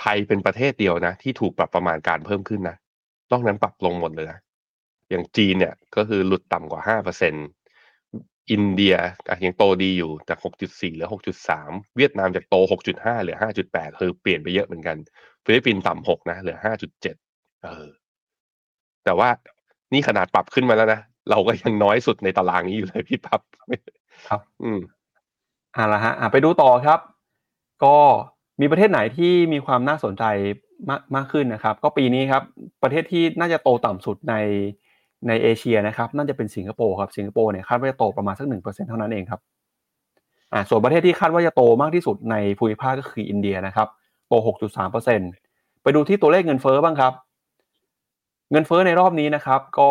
ไทยเป็นประเทศเดียวนะ ที่ถูกปรับประมาณการเพิ่มขึ้นนะนอกนั้นปรับลงหมดเลยนะอย่างจีนเนี่ย ก็คือหลุดต่ำกว่าห้าเปอร์เซ็นต์ อินเดียยังโตดีอยู่จากหกจุดสี่เหลือหกจุดสามเวียดนามจากโตหกจุดห้าเหลือห้าจุดแปดคือเปลี่ยนไปเยอะเหมือนกัน ฟิลิปปินส์ต่ำหกนะเหลือห้าจุดเจ็ดเออ แต่ว่านี่ขนาดปรับขึ้นมาแล้วนะ เราก็ยังน้อยสุดในตารางนี้อยู่เลยพี่ปั๊บครับ อืมอ่าละฮะอ่าไปดูต่อครับ ก็มีประเทศไหนที่มีความน่าสนใจมากมากขึ้นนะครับ ก็ปีนี้ครับ ประเทศที่น่าจะโตต่ำสุดใน ในเอเชียนะครับน่าจะเป็นสิงคโปร์ครับสิงคโปร์เนี่ยคาดว่าจะโตประมาณสักหนึ่งเปอร์เซ็นเท่านั้นเองครับอ่าส่วนประเทศที่คาดว่าจะโตมากที่สุดในภูมิภาคก็คืออินเดียนะครับโตหกจุดสามเปอร์เซ็นไปดูที่ตัวเลขเงินเฟ้อบ้างครับ เงินเฟ้อในรอบนี้นะครับ ก็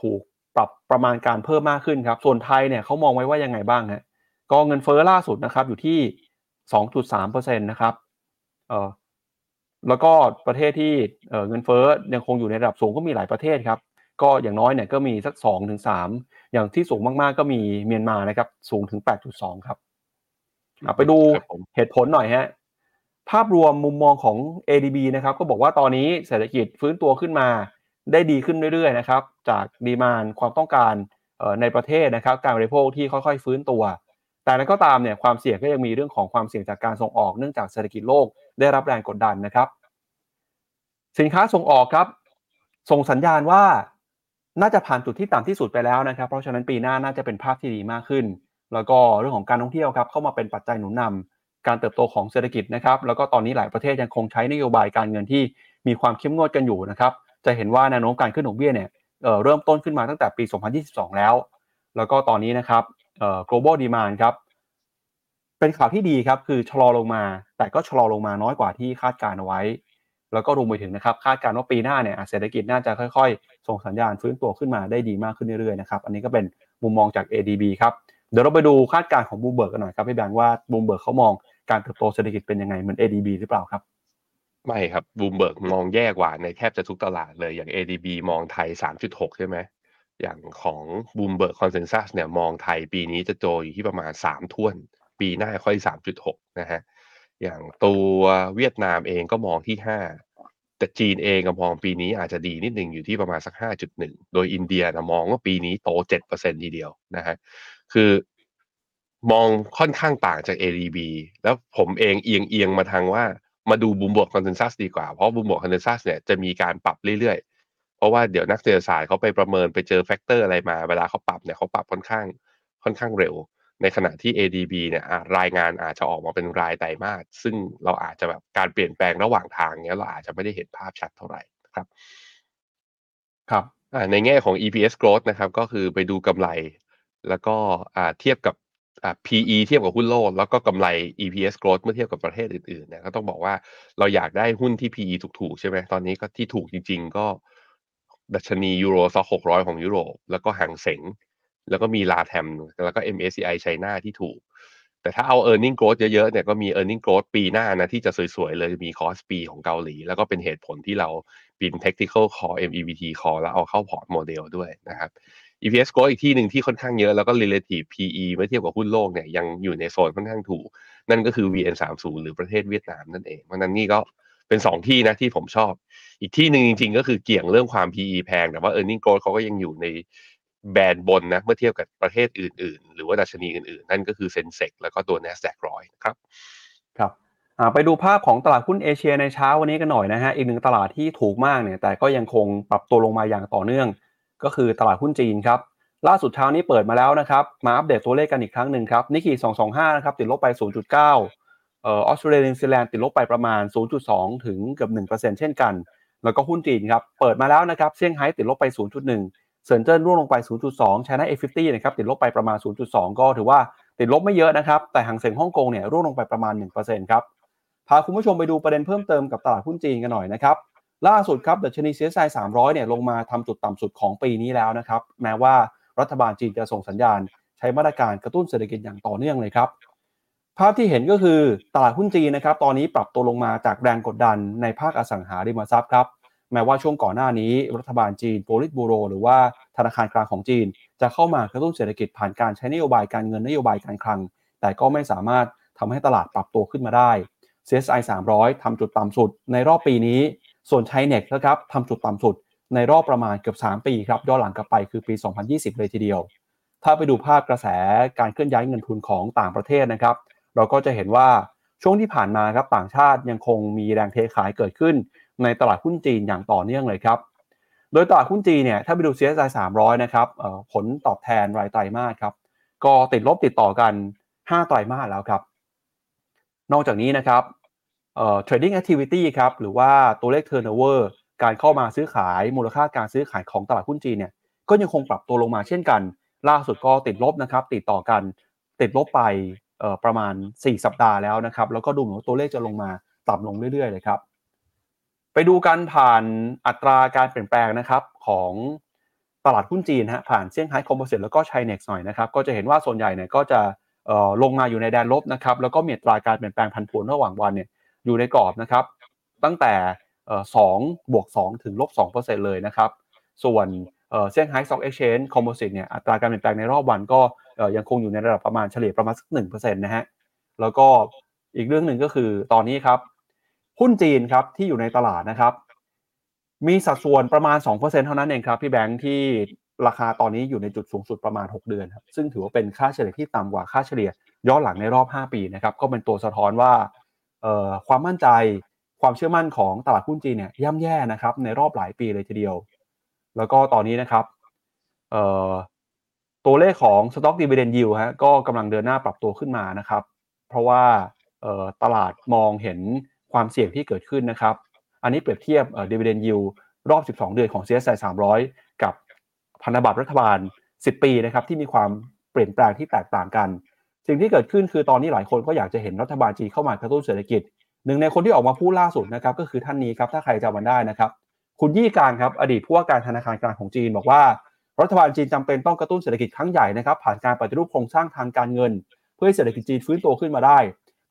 ถูกปรับประมาณการเพิ่มมากขึ้นครับ ส่วนไทยเนี่ยเขามองไว้ว่ายังไงบ้างฮะก็เงินเฟ้อล่าสุดนะครับอยู่ที่ 2.3%นะครับเอ่อแล้วก็ประเทศที่เอ่อเงินเฟ้อยังคงอยู่ในระดับสูงก็มีหลายประเทศครับ ก็อย่างน้อยเนี่ยก็มีสัก2ถึง3อย่างที่สูงมากๆก็มีเมียนมานะครับ สูงถึง 8.2 ครับไปดูเหตุผลหน่อยฮะภาพรวมมุมมองของ ADB นะครับก็บอกว่าตอนนี้เศรษฐกิจฟื้นตัวขึ้นมาได้ดีขึ้นเรื่อยๆนะครับจากดีมานความต้องการในประเทศนะครับ การบริโภคที่ค่อยๆฟื้นตัว แต่นั้นก็ตามเนี่ยความเสี่ยงก็ยังมีเรื่องของความเสี่ยงจากการส่งออกเนื่องจากเศรษฐกิจโลกได้รับแรงกดดันนะครับ สินค้าส่งออกครับ ส่งสัญญาณว่า น่าจะผ่านจุดที่ต่ำที่สุดไปแล้วนะครับ เพราะฉะนั้นปีหน้าน่าจะเป็นภาพที่ดีมากขึ้น แล้วก็เรื่องของการท่องเที่ยวครับเข้ามาเป็นปัจจัยหนุนนำการเติบโตของเศรษฐกิจนะครับ แล้วก็ตอนนี้หลายประเทศยังคงใช้นโยบายการเงินที่มีความเข้มงวดกันอยู่นะครับ จะเห็นว่าแนวโน้มการขึ้นดอกเบี้ยเนี่ยเเริ่มต้นขึ้นมาตั้งแต่ปี 2022 แล้ว แล้วก็ตอนนี้นะครับ global demand ครับ เป็นข่าวที่ดีครับ คือชะลอลงมา แต่ก็ชะลอลงมาน้อยกว่าที่คาดการเอาไว้ แล้วก็รวมไปถึงนะครับคาดการณ์ว่าปีหน้าเนี่ยเศรษฐกิจน่าจะค่อยๆ ส่งสัญญาณฟื้นตัวขึ้นมาได้ดีมากขึ้นเรื่อยๆนะครับอันนี้ก็เป็นมุมมองจาก ADB ครับเดี๋ยวเราไปดูคาดการณ์ของบูมเบิร์กกันหน่อยครับพี่แบงค์ว่าบูมเบิร์กเขามองการเติบโตเศรษฐกิจเป็นยังไงเหมือน ADB หรือเปล่าครับไม่ครับบูมเบิร์กมองแย่กว่าในแทบจะทุกตลาดเลยอย่าง ADB มองไทย 3.6 ใช่ไหมอย่างของ Bloomberg consensus เนี่ยมองไทยปีนี้จะโตอยู่ที่ประมาณ 3 ถ้วน ปีหน้าค่อย 3.6 นะฮะ อย่างตัวเวียดนามเองก็มองที่ห้าแต่จีนเองก็มองปีนี้อาจจะดีนิดหนึ่งอยู่ที่ประมาณสัก 5.1 โดยอินเดียนะมองว่าปีนี้โต 7%ทีเดียวนะฮะคือมองค่อนข้างต่างจาก ADB แล้วผมเองเอียงเอียงมาทางว่ามาดู Bloomberg consensus ดีกว่า เพราะ Bloomberg consensus เนี่ยจะมีการปรับเรื่อยๆ เพราะว่าเดี๋ยวนักเศรษฐศาสตร์เขาไปประเมินไปเจอ factor อะไรมา เวลาเขาปรับเนี่ยเขาปรับค่อนข้างค่อนข้างเร็ว ในขณะที่ ADB เนี่ยรายงานอาจจะออกมาเป็นรายไตรมาสซึ่งเราอาจจะแบบการเปลี่ยนแปลงระหว่างทางเนี้ยเราอาจจะไม่ได้เห็นภาพชัดเท่าไหร่ครับ ครับในแง่ของ EPS growth นะครับ ก็คือไปดูกำไร แล้วก็เทียบกับ PE เทียบกับหุ้นโลก แล้วก็กำไร EPS growth เมื่อเทียบกับประเทศอื่นๆเนี่ยก็ต้องบอกว่าเราอยากได้หุ้นที่ PE ถูกๆ ใช่ไหมตอนนี้ก็ที่ถูกจริง ๆ ก็ดัชนียูโรซ็อกหกร้อยของยุโรป แล้วก็หางเสง แล้วก็มีลาแทมแล้วก็ MSCI ไชน่าที่ถูก แต่ถ้าเอา e a r n i n g growth เยอะๆเนี่ยก็มี e a r n i n g growth ปีหน้านะที่จะสวยๆเลยมี KOSPI ของเกาหลี แล้วก็เป็นเหตุผลที่เราเปิด technical call MEVT call แล้วเอาเข้า port model ด้วยนะครับ EPS growth อีกที่หนึ่งที่ค่อนข้างเยอะแล้วก็ relative PE เมื่อเทียบกับหุ้นโลกเนี่ยยังอยู่ในโซนค่อนข้างถูก นั่นก็คือ VN30 หรือประเทศเวียดนามนั่นเองเพราะนั้นนี่ก็เป็น 2 ที่นะที่ผมชอบ อีกที่หนึ่งจริง ๆ ก็คือเกี่ยงเรื่องความ PE แพง แต่ว่า earning growth เขาก็ยังอยู่ใน band บนนะเมื่อเทียบกับประเทศอื่น ๆ หรือว่าดัชนีอื่น ๆ นั่นก็คือ Sensex แล้วก็ตัว NASDAQ ร้อยครับครับไปดูภาพของตลาดหุ้นเอเชียในเช้าวันนี้กันหน่อยนะฮะอีกหนึ่งตลาดที่ถูกมากเนี่ยแต่ก็ยังคงปรับตัวลงมาอย่างต่อเนื่อง ก็คือตลาดหุ้นจีนครับล่าสุดเช้านี้เปิดมาแล้วนะครับมาอัปเดตตัวเลขกันอีกครั้งหนึ่งครับนิกกี้225นะครับติดลบไป 0.9เอ่อออสเตรเลียนิวซีแลนด์ติดลบไปประมาณ 0.2 ถึงเกือบ1%เช่นกัน แล้วก็หุ้นจีนครับเปิดมาแล้วนะครับเซี่ยงไฮ้ติดลบไป 0.1 เซินเจิ้นร่วงลงไป 0.2 China A50 นะครับติดลบไปประมาณ 0.2 ก็ถือว่าติดลบไม่เยอะนะครับ แต่หางเสียงฮ่องกงเนี่ยร่วงลงไปประมาณ 1%ครับ พาคุณผู้ชมไปดูประเด็นเพิ่มเติมกับตลาดหุ้นจีนกันหน่อยนะครับ ล่าสุดครับดัชนี CSI 300 เนี่ยลงมาทำจุดต่ำสุดของปีนี้แล้วนะครับ แม้ว่ารัฐบาลจีนจะส่งสัญญาณ ใช้มาตรการกระตุ้นเศรษฐกิจอย่างต่อเนื่องเลยครับ ภาพที่เห็นก็คือตลาดหุ้นจีนนะครับ ตอนนี้ปรับตัวลงมาจากแรงกดดันในภาคอสังหาริมทรัพย์ครับ แม้ว่าช่วงก่อนหน้านี้ รัฐบาลจีนโพลิตบูโร หรือว่าธนาคารกลางของจีน จะเข้ามากระตุ้นเศรษฐกิจผ่านการใช้นโยบายการเงินนโยบายการคลัง แต่ก็ไม่สามารถทำให้ตลาดปรับตัวขึ้นมาได้ CSI 300ทำจุดต่ำสุด ในรอบปีนี้ ส่วนไชเน็กนะครับทำจุดต่ำสุด ในรอบประมาณเกือบ 3 ปีครับย้อนหลังกลับไปคือปี 2020 เลยทีเดียว ถ้าไปดูภาพกระแสการเคลื่อนย้ายเงินทุนของต่างประเทศนะครับ เราก็จะเห็นว่าช่วงที่ผ่านมาครับต่างชาติยังคงมีแรงเทขายเกิดขึ้น ในตลาดหุ้นจีนอย่างต่อเนื่องเลยครับ โดยตลาดหุ้นจีนเนี่ยถ้าไปดู CSI 300 นะครับผลตอบแทนรายไตรมาสครับก็ติดลบติดต่อกัน 5 ไตรมาสแล้วครับ นอกจากนี้นะครับเอ่อ trading activity ครับหรือว่าตัวเลข turnover การเข้ามาซื้อขายมูลค่าการซื้อขายของตลาดหุ้นจีนเนี่ยก็ยังคงปรับตัวลงมาเช่นกัน ล่าสุดก็ติดลบนะครับติดต่อกันติดลบไปประมาณ 4 สัปดาห์แล้วนะครับแล้วก็ดูเหมือนว่าตัวเลขจะลงมาต่ำลงเรื่อยๆเลยครับ ไปดูกันผ่านอัตราการเปลี่ยนแปลงนะครับของตลาดหุ้นจีนฮะผ่านเซี่ยงไฮ้ Composite แล้วก็ ChiNext หน่อยนะครับก็จะเห็นว่าส่วนใหญ่เนี่ยก็จะลงมาอยู่ในแดนลบนะครับแล้วก็มีอัตราการเปลี่ยนแปลงผันผวนระหว่างวันเนี่ยอยู่ในกรอบนะครับตั้งแต่สองบวกสองถึงลบสองเปอร์เซ็นต์เลยนะครับส่วนเซี่ยงไฮ้ Stock Exchange Composite เนี่ยอัตราการเปลี่ยนแปลงในรอบวันก็ยังคงอยู่ในระดับประมาณเฉลี่ยประมาณสักหนึ่งเปอร์เซ็นต์นะฮะแล้วก็อีกเรื่องหนึ่งก็คือตอนนี้ครับ หุ้นจีนครับที่อยู่ในตลาดนะครับ มีสัดส่วนประมาณ 2%เท่านั้นเองครับ พี่แบงค์ที่ราคาตอนนี้อยู่ในจุดสูงสุดประมาณ 6 เดือนครับซึ่งถือว่าเป็นค่าเฉลี่ยที่ต่ำกว่าค่าเฉลี่ยย้อนหลังในรอบ 5 ปีนะครับก็เป็นตัวสะท้อนว่าความมั่นใจความเชื่อมั่นของตลาดหุ้นจีนเนี่ยย่ำแย่นะครับในรอบหลายปีเลยทีเดียว แล้วก็ตอนนี้นะครับตัวเลขของ Stock Dividend Yield ฮะก็กำลังเดินหน้าปรับตัวขึ้นมานะครับ เพราะว่าตลาดมองเห็น ความเสี่ยงที่เกิดขึ้นนะครับ อันนี้เปรียบเทียบเอ่อ dividend yield รอบ 12 เดือนของ CSI 300 กับพันธบัตรรัฐบาล 10 ปีนะครับที่มีความเปลี่ยนแปลงที่แตกต่างกัน สิ่งที่เกิดขึ้นคือตอนนี้หลายคนก็อยากจะเห็นรัฐบาลจีนเข้ามากระตุ้นเศรษฐกิจ หนึ่งในคนที่ออกมาพูดล่าสุดนะครับก็คือท่านนี้ครับถ้าใครจำมันได้นะครับ คุณยี่การครับอดีตผู้ว่าการธนาคารกลางของจีนบอกว่ารัฐบาลจีนจำเป็นต้องกระตุ้นเศรษฐกิจครั้งใหญ่นะครับผ่านการปฏิรูปโครงสร้างทางการเงิน เพื่อให้เศรษฐกิจจีนฟื้นตัวขึ้นมาได้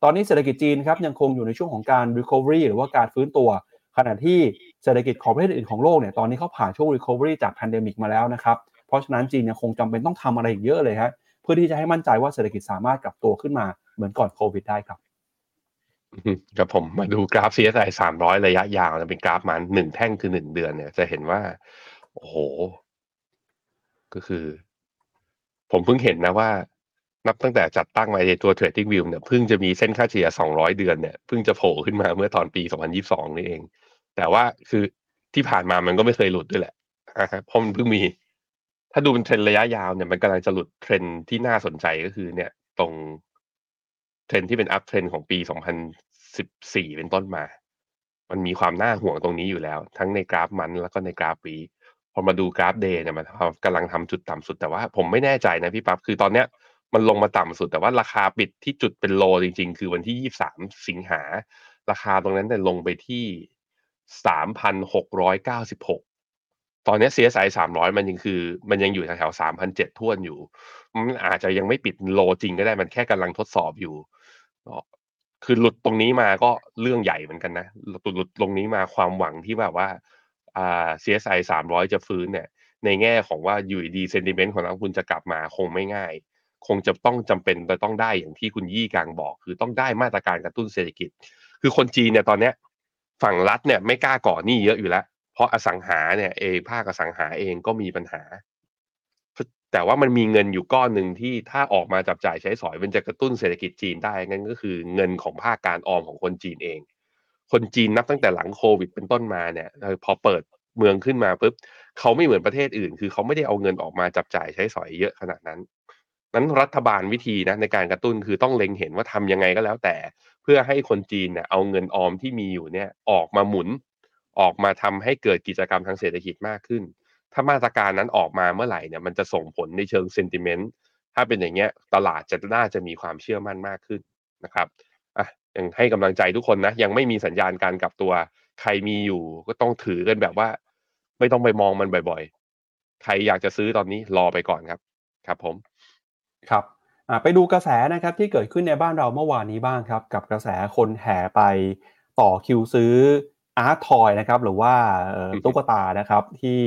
ตอนนี้เศรษฐกิจจีนครับยังคงอยู่ในช่วงของการ recovery หรือว่าการฟื้นตัว ขณะที่เศรษฐกิจของประเทศอื่นของโลกเนี่ยตอนนี้เขาผ่านช่วง recovery จาก pandemic มาแล้วนะครับเพราะฉะนั้นจีนยังคงจำเป็นต้องทำอะไรอีกเยอะเลยครับเพื่อที่จะให้มั่นใจว่าเศรษฐกิจสามารถกลับตัวขึ้นมาเหมือนก่อนโควิดได้ครับกับผมมาดูกราฟ CSI 300 ระยะยาวนะเป็นกราฟมันหนึ่งแท่งคือหนึ่งเดือนเนี่ย จะเห็นว่า โอ้โห ก็คือ ผมเพิ่งเห็นนะว่า นับตั้งแต่จัดตั้งมาในตัว Trading View เนี่ยเพิ่งจะมีเส้นค่าเฉลี่ย 200 เดือนเนี่ยเพิ่งจะโผล่ขึ้นมาเมื่อตอนปี 2022 นี่เอง แต่ว่าคือที่ผ่านมามันก็ไม่เคยหลุดด้วยแหละเพราะมันเพิ่งมี ถ้าดูเป็นเทรนระยะยาวเนี่ยมันกำลังจะหลุดเทรนที่น่าสนใจก็คือ เนี่ยตรงเทรนที่เป็น uptrend ของปี 2014 เป็นต้นมา มันมีความน่าห่วงตรงนี้อยู่แล้ว ทั้งในกราฟ month แล้วก็ในกราฟวีพอมาดูกราฟ day เนี่ยมันกำลังทำจุดต่ำสุดแต่ว่าผมไม่แน่ใจนะพี่ปั๊บคือตอนเนี้ย มันลงมาต่ำสุด แต่ว่าราคาปิดที่จุดเป็น low จริง ๆ คือวันที่ 23 สิงหา ราคาตรงนั้นเนี่ยลงไปที่ 3,696 ตอนนี้ CSI 300 มันยังคือ มันยังอยู่แถวๆ3,007ท่วนอยู่ มันอาจจะยังไม่ปิดโลจริงก็ได้มันแค่กำลังทดสอบอยู่ คือหลุดตรงนี้มาก็เรื่องใหญ่เหมือนกันนะ หลุดหลุดตรงนี้มาความหวังที่แบบว่าอ่า CSI 300 จะฟื้นเนี่ยในแง่ของว่าอยู่ดีเซนติเมนต์ของนักลงทุนจะกลับมาคงไม่ง่าย คงจะต้องจำเป็นจะต้องได้อย่างที่คุณยี่กลางบอก คือต้องได้มาตรการกระตุ้นเศรษฐกิจ คือคนจีนเนี่ยตอนเนี้ยฝั่งรัฐเนี่ยไม่กล้าก่อหนี้เยอะอยู่แล้วเพราะอสังหาเนี่ยเองภาคอสังหาเองก็มีปัญหา แต่ว่ามันมีเงินอยู่ก้อนหนึ่งที่ถ้าออกมาจับจ่ายใช้สอยมันจะกระตุ้นเศรษฐกิจจีนได้งั้นก็คือเงินของภาคการออมของคนจีนเอง คนจีนนับตั้งแต่หลังโควิดเป็นต้นมาเนี่ยพอเปิดเมืองขึ้นมาปุ๊บเขาไม่เหมือนประเทศอื่น คือเขาไม่ได้เอาเงินออกมาจับจ่ายใช้สอยเยอะขนาดนั้น นั้นรัฐบาลวิธีนะในการกระตุ้นคือต้องเล็งเห็นว่าทำยังไงก็แล้วแต่ เพื่อให้คนจีนเนี่ยเอาเงินออมที่มีอยู่เนี่ยออกมาหมุน ออกมาทำให้เกิดกิจกรรมทางเศรษฐกิจมากขึ้น ถ้ามาตรการนั้นออกมาเมื่อไหร่เนี่ยมันจะส่งผลในเชิงเซนติเมนต์ถ้าเป็นอย่างเงี้ยตลาดจะน่าจะมีความเชื่อมั่นมากขึ้นนะครับอะยังให้กำลังใจทุกคนนะยังไม่มีสัญญาณการกลับตัว ใครมีอยู่ก็ต้องถือกันแบบว่า ไม่ต้องไปมองมันบ่อยๆ ใครอยากจะซื้อตอนนี้รอไปก่อนครับ ครับผม ครับไปดูกระแสนะครับที่เกิดขึ้นในบ้านเราเมื่อวานนี้บ้างครับกับกระแสคนแห่ไปต่อคิวซื้อ art toy นะครับหรือว่าตุ๊กตานะครับที่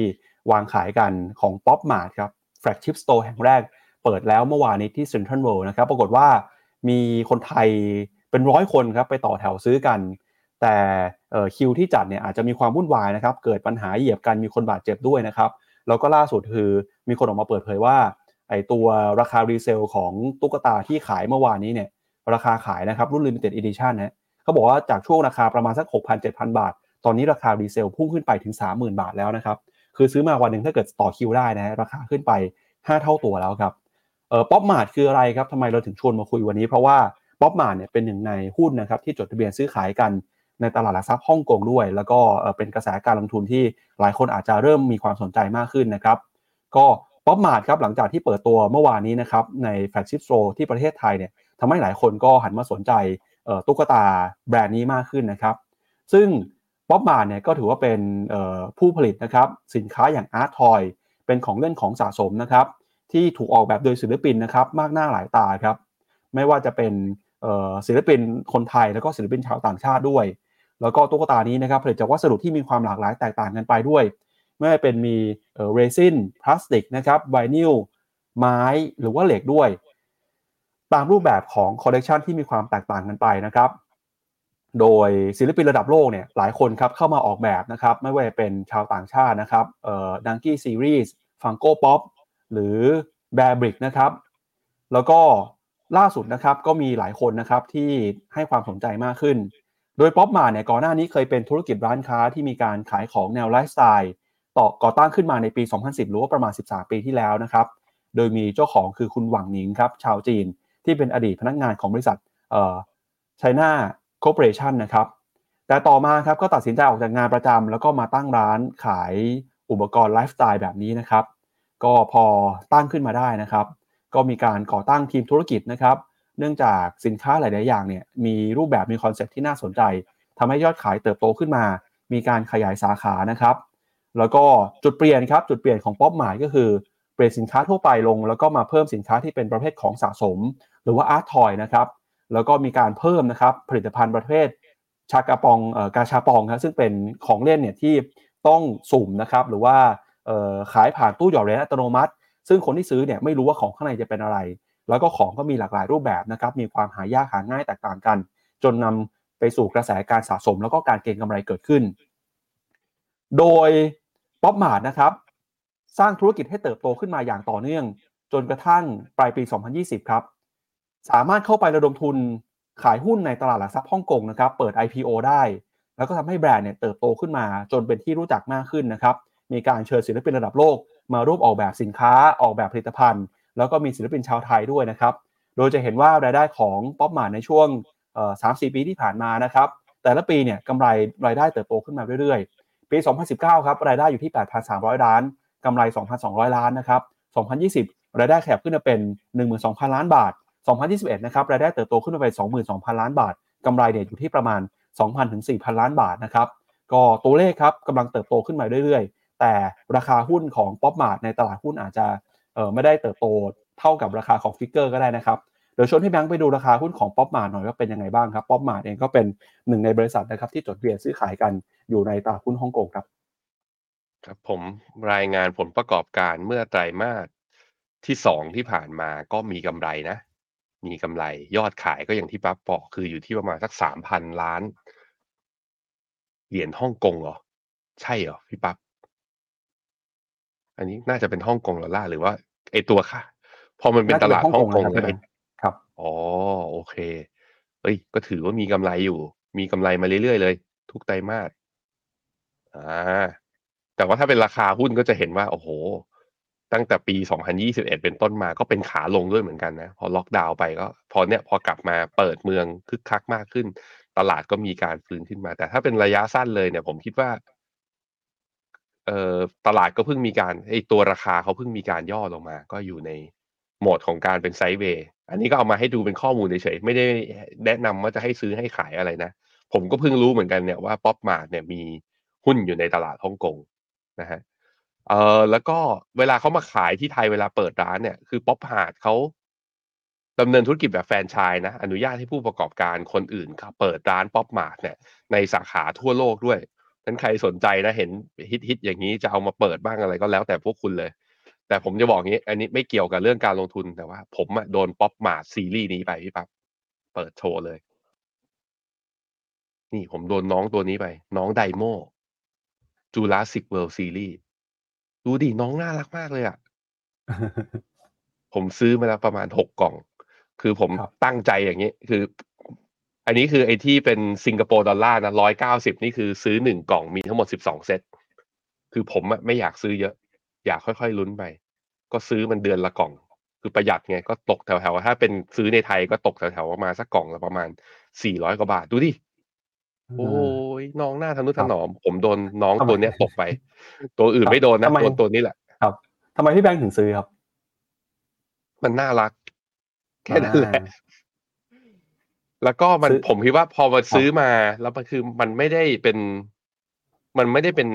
วางขายกันของ Pop Mart ครับ flagship store แห่งแรกเปิดแล้วเมื่อวานนี้ที่ Central World นะครับปรากฏว่ามีคนไทยเป็นร้อยคนครับไปต่อแถวซื้อกัน แต่คิวที่จัดเนี่ยอาจจะมีความวุ่นวายนะครับเกิดปัญหาเหยียบกันมีคนบาดเจ็บด้วยนะครับแล้วก็ล่าสุดคือมีคนออกมาเปิดเผยว่า ไอตัวราคา resale ของตุ๊กตาที่ขายเมื่อวานนี้เนี่ยราคาขายนะครับรุ่น Limited Edition นะเขาบอกว่าจากช่วงราคาประมาณสัก 6,000-7,000 บาท ตอนนี้ราคา resale พุ่งขึ้นไปถึง 30,000 บาทแล้วนะครับคือซื้อมาวันหนึ่งถ้าเกิดต่อคิวได้นะราคาขึ้นไป 5 เท่าตัวแล้วครับเออ Pop Mart คืออะไรครับทำไมเราถึงชวนมาคุยวันนี้ เพราะว่า Pop Mart เนี่ยเป็นหนึ่งในหุ้นนะครับที่จดทะเบียนซื้อขายกันในตลาดหลักทรัพย์ฮ่องกงด้วย แล้วก็เป็นกระแสการลงทุนที่หลายคนอาจจะเริ่มมีความสนใจมากขึ้นนะครับก็ Pop Mart ครับหลังจากที่เปิดตัวเมื่อวานนี้นะครับใน flagship store ที่ประเทศไทยเนี่ยทำให้หลายคนก็หันมาสนใจตุ๊กตาแบรนด์นี้มากขึ้นนะครับซึ่ง Pop Mart เนี่ยก็ถือว่าเป็นผู้ผลิตนะครับสินค้าอย่าง art toy เป็นของเล่นของสะสมนะครับที่ถูกออกแบบโดยศิลปินนะครับมากหน้าหลายตาครับไม่ว่าจะเป็นศิลปินคนไทยแล้วก็ศิลปินชาวต่างชาติด้วย แล้วก็ตุ๊กตานี้นะครับผลิตจากวัสดุที่มีความหลากหลายแตกต่างกันไปด้วย ไม่ว่าเป็นมีเรซินพลาสติกนะครับไวนิลไม้หรือว่าเหล็กด้วย ตามรูปแบบของคอลเลกชันที่มีความแตกต่างกันไปนะครับ โดยศิลปินระดับโลกเนี่ยหลายคนครับเข้ามาออกแบบนะครับไม่ว่าจะเป็นชาวต่างชาตินะครับเอ่อ Dunny ซีรีส์ Funko Pop หรือBearbrick นะครับแล้วก็ล่าสุดนะครับก็มีหลายคนนะครับที่ให้ความสนใจมากขึ้น โดย Pop Mart เนี่ยก่อนหน้านี้เคยเป็นธุรกิจร้านค้าที่มีการขายของแนวไลฟ์สไตล์ ต่อก่อตั้งขึ้นมาในปี 2010 หรือว่าประมาณ 13 ปีที่แล้วนะครับ โดยมีเจ้าของคือคุณหวังหนิงครับ ชาวจีนที่เป็นอดีตพนักงานของบริษัทเอ่อ China Corporation นะครับ แต่ต่อมาครับก็ตัดสินใจออกจากงานประจำแล้วก็มาตั้งร้านขายอุปกรณ์ไลฟ์สไตล์แบบนี้นะครับ ก็พอตั้งขึ้นมาได้นะครับ ก็มีการก่อตั้งทีมธุรกิจนะครับ เนื่องจากสินค้าหลาย ๆ อย่างเนี่ยมีรูปแบบมี concept ที่น่าสนใจทำให้ยอดขายเติบโตขึ้นมา มีการขยายสาขานะครับ แล้วก็จุดเปลี่ยนครับจุดเปลี่ยนของ Pop Mart ก็คือเปลี่ยนสินค้าทั่วไปลง แล้วก็มาเพิ่มสินค้าที่เป็นประเภทของสะสม หรือว่า art toy นะครับแล้วก็มีการเพิ่มนะครับผลิตภัณฑ์ประเภทชากาปองเอ่อกาชาปองครับซึ่งเป็นของเล่นเนี่ยที่ต้องสุ่มนะครับหรือว่าเอ่อขายผ่านตู้หยอดเหรียญอัตโนมัติ ซึ่งคนที่ซื้อเนี่ยไม่รู้ว่าของข้างในจะเป็นอะไร แล้วก็ของก็มีหลากหลายรูปแบบนะครับมีความหายากหาง่ายแตกต่างกัน จนนไปสู่กระแสการสะสม แล้วก็การเก็งกำไรเกิดขึ้น โดย ป๊อปมาร์ทนะครับ สร้างธุรกิจให้เติบโตขึ้นมาอย่างต่อเนื่อง จนกระทั่งปลายปี 2020 ครับ สามารถเข้าไประดมทุนขายหุ้นในตลาดหลักทรัพย์ฮ่องกงนะครับ เปิด IPO ได้ แล้วก็ทำให้แบรนด์เนี่ยเติบโตขึ้นมา จนเป็นที่รู้จักมากขึ้นนะครับ มีการเชิญศิลปินระดับโลก มาร่วมออกแบบสินค้า ออกแบบผลิตภัณฑ์ แล้วก็มีศิลปินชาวไทยด้วยนะครับ โดยจะเห็นว่ารายได้ของป๊อปมาในช่วงสามสี่ปีที่ผ่านมานะครับ แต่ละปีเนี่ยกำไรรายได้เติบโตขึ้นมาเรื่อยๆ ปี 2019 ครับรายได้อยู่ที่ 8,300 ล้านกำไร 2,200 ล้านนะครับ 2020 รายได้ขยับขึ้นมาเป็น 12,000 ล้านบาท 2021 นะครับ รายได้เติบโตขึ้นมาเป็น 22,000 ล้านบาทกำไรเนี่ยอยู่ที่ประมาณ 2,000 ถึง 4,000 ล้านบาทนะครับ ก็ตัวเลขครับกำลังเติบโตขึ้นมาเรื่อยๆ แต่ราคาหุ้นของ Pop Mart ในตลาดหุ้นอาจจะเออไม่ได้เติบโตเท่ากับราคาของ figure ก็ได้นะครับเดี๋ยวชวนให้แบงค์ไปดูราคาหุ้นของ Pop Mart หน่อยว่าเป็นยังไงบ้างครับ Pop Mart เองก็เป็นหนึ่งในบริษัทนะครับที่จดทะเบียนซื้อขายกัน อยู่ในตลาดหุ้นฮ่องกงครับครับผมรายงานผลประกอบการเมื่อไตรมาสที่สองที่ผ่านมาก็มีกำไรนะ มีกำไรยอดขายก็อย่างที่ปั๊บบอกคืออยู่ที่ประมาณสักสามพันล้าน เหรียญฮ่องกงเหรอ ใช่เหรอพี่ปั๊บอันนี้น่าจะเป็นฮ่องกงหรือล่าหรือว่าไอตัวค่ะ พอมันเป็นตลาดฮ่องกงน่าจะเป็นฮ่องกงนะครับใช่ไหมครับอ๋อโอเค เอ้ย ก็ถือว่ามีกำไรอยู่ มีกำไรมาเรื่อยๆเลย ทุกไตรมาส อ่าแต่ว่าถ้าเป็นราคาหุ้นก็จะเห็นว่าโอ้โห ตั้งแต่ปี 2021 เป็นต้นมาก็เป็นขาลงด้วยเหมือนกันนะพอล็อกดาวน์ไปก็พอเนี่ยพอกลับมาเปิดเมืองคึกคักมากขึ้น ตลาดก็มีการฟื้นขึ้นมา แต่ถ้าเป็นระยะสั้นเลยเนี่ย ผมคิดว่าเอ่อตลาดก็เพิ่งมีการไอตัวราคาเขาเพิ่งมีการย่อลงมา ก็อยู่ในโหมดของการเป็น sideway อันนี้ก็เอามาให้ดูเป็นข้อมูลเฉยๆไม่ได้แนะนำว่าจะให้ซื้อให้ขายอะไรนะ ผมก็เพิ่งรู้เหมือนกันเนี่ยว่า Pop Mart เนี่ยมี หุ้นอยู่ในตลาดฮ่องกงนะฮะเอ่อแล้วก็เวลาเขามาขายที่ไทยเวลาเปิดร้านเนี่ยคือ Pop Mart เขาดำเนินธุรกิจแบบแฟรนไชส์นะอนุญาตให้ผู้ประกอบการคนอื่นเปิดร้าน Pop Mart เนี่ยในสาขาทั่วโลกด้วยนั้นใครสนใจนะเห็นฮิตฮิตๆอย่างนี้จะเอามาเปิดบ้างอะไรก็แล้วแต่พวกคุณเลย แต่ผมจะบอกงี้ อันนี้ไม่เกี่ยวกับเรื่องการลงทุนแต่ว่า ผมอะโดน Pop Mart ซีรีส์นี้ไปพี่ปั๊บเปิดโชว์เลย นี่ผมโดนน้องตัวนี้ไป น้อง Dimoo Jurassic World ซีรีส์ดูดิน้องน่ารักมากเลยอะผมซื้อมาแล้วประมาณหกกล่อง คือผมครับตั้งใจอย่างนี้ คือ อันนี้คือไอ้ที่เป็นสิงคโปร์ดอลลาร์นะร้อยเก้าสิบนี่คือซื้อหนึ่งกล่องมีทั้งหมดสิบสองเซต คือผมอะไม่อยากซื้อเยอะ อยากค่อยๆลุ้นไป ก็ซื้อมันเดือนละกล่อง คือประหยัดไง ก็ตกแถวๆถ้าเป็นซื้อในไทยก็ตกแถวๆประมาณสักกล่องละประมาณสี่ร้อยกว่าบาท ดูดิ โอ้ยน้องหน้าทะนุถนอม ผมโดนน้องทำไมตัวเนี้ยตกไป ตัวอื่นไม่โดนนะทำไมตัวตัวนี้แหละ ครับทำไมพี่แบงค์ถึงซื้อครับ มันน่ารัก แค่นั้นแหละอ่าแล้วก็มันซื้อผมคิดว่าพอมาซื้อมา แล้วมันคือมันไม่ได้เป็น มันไม่ได้เป็น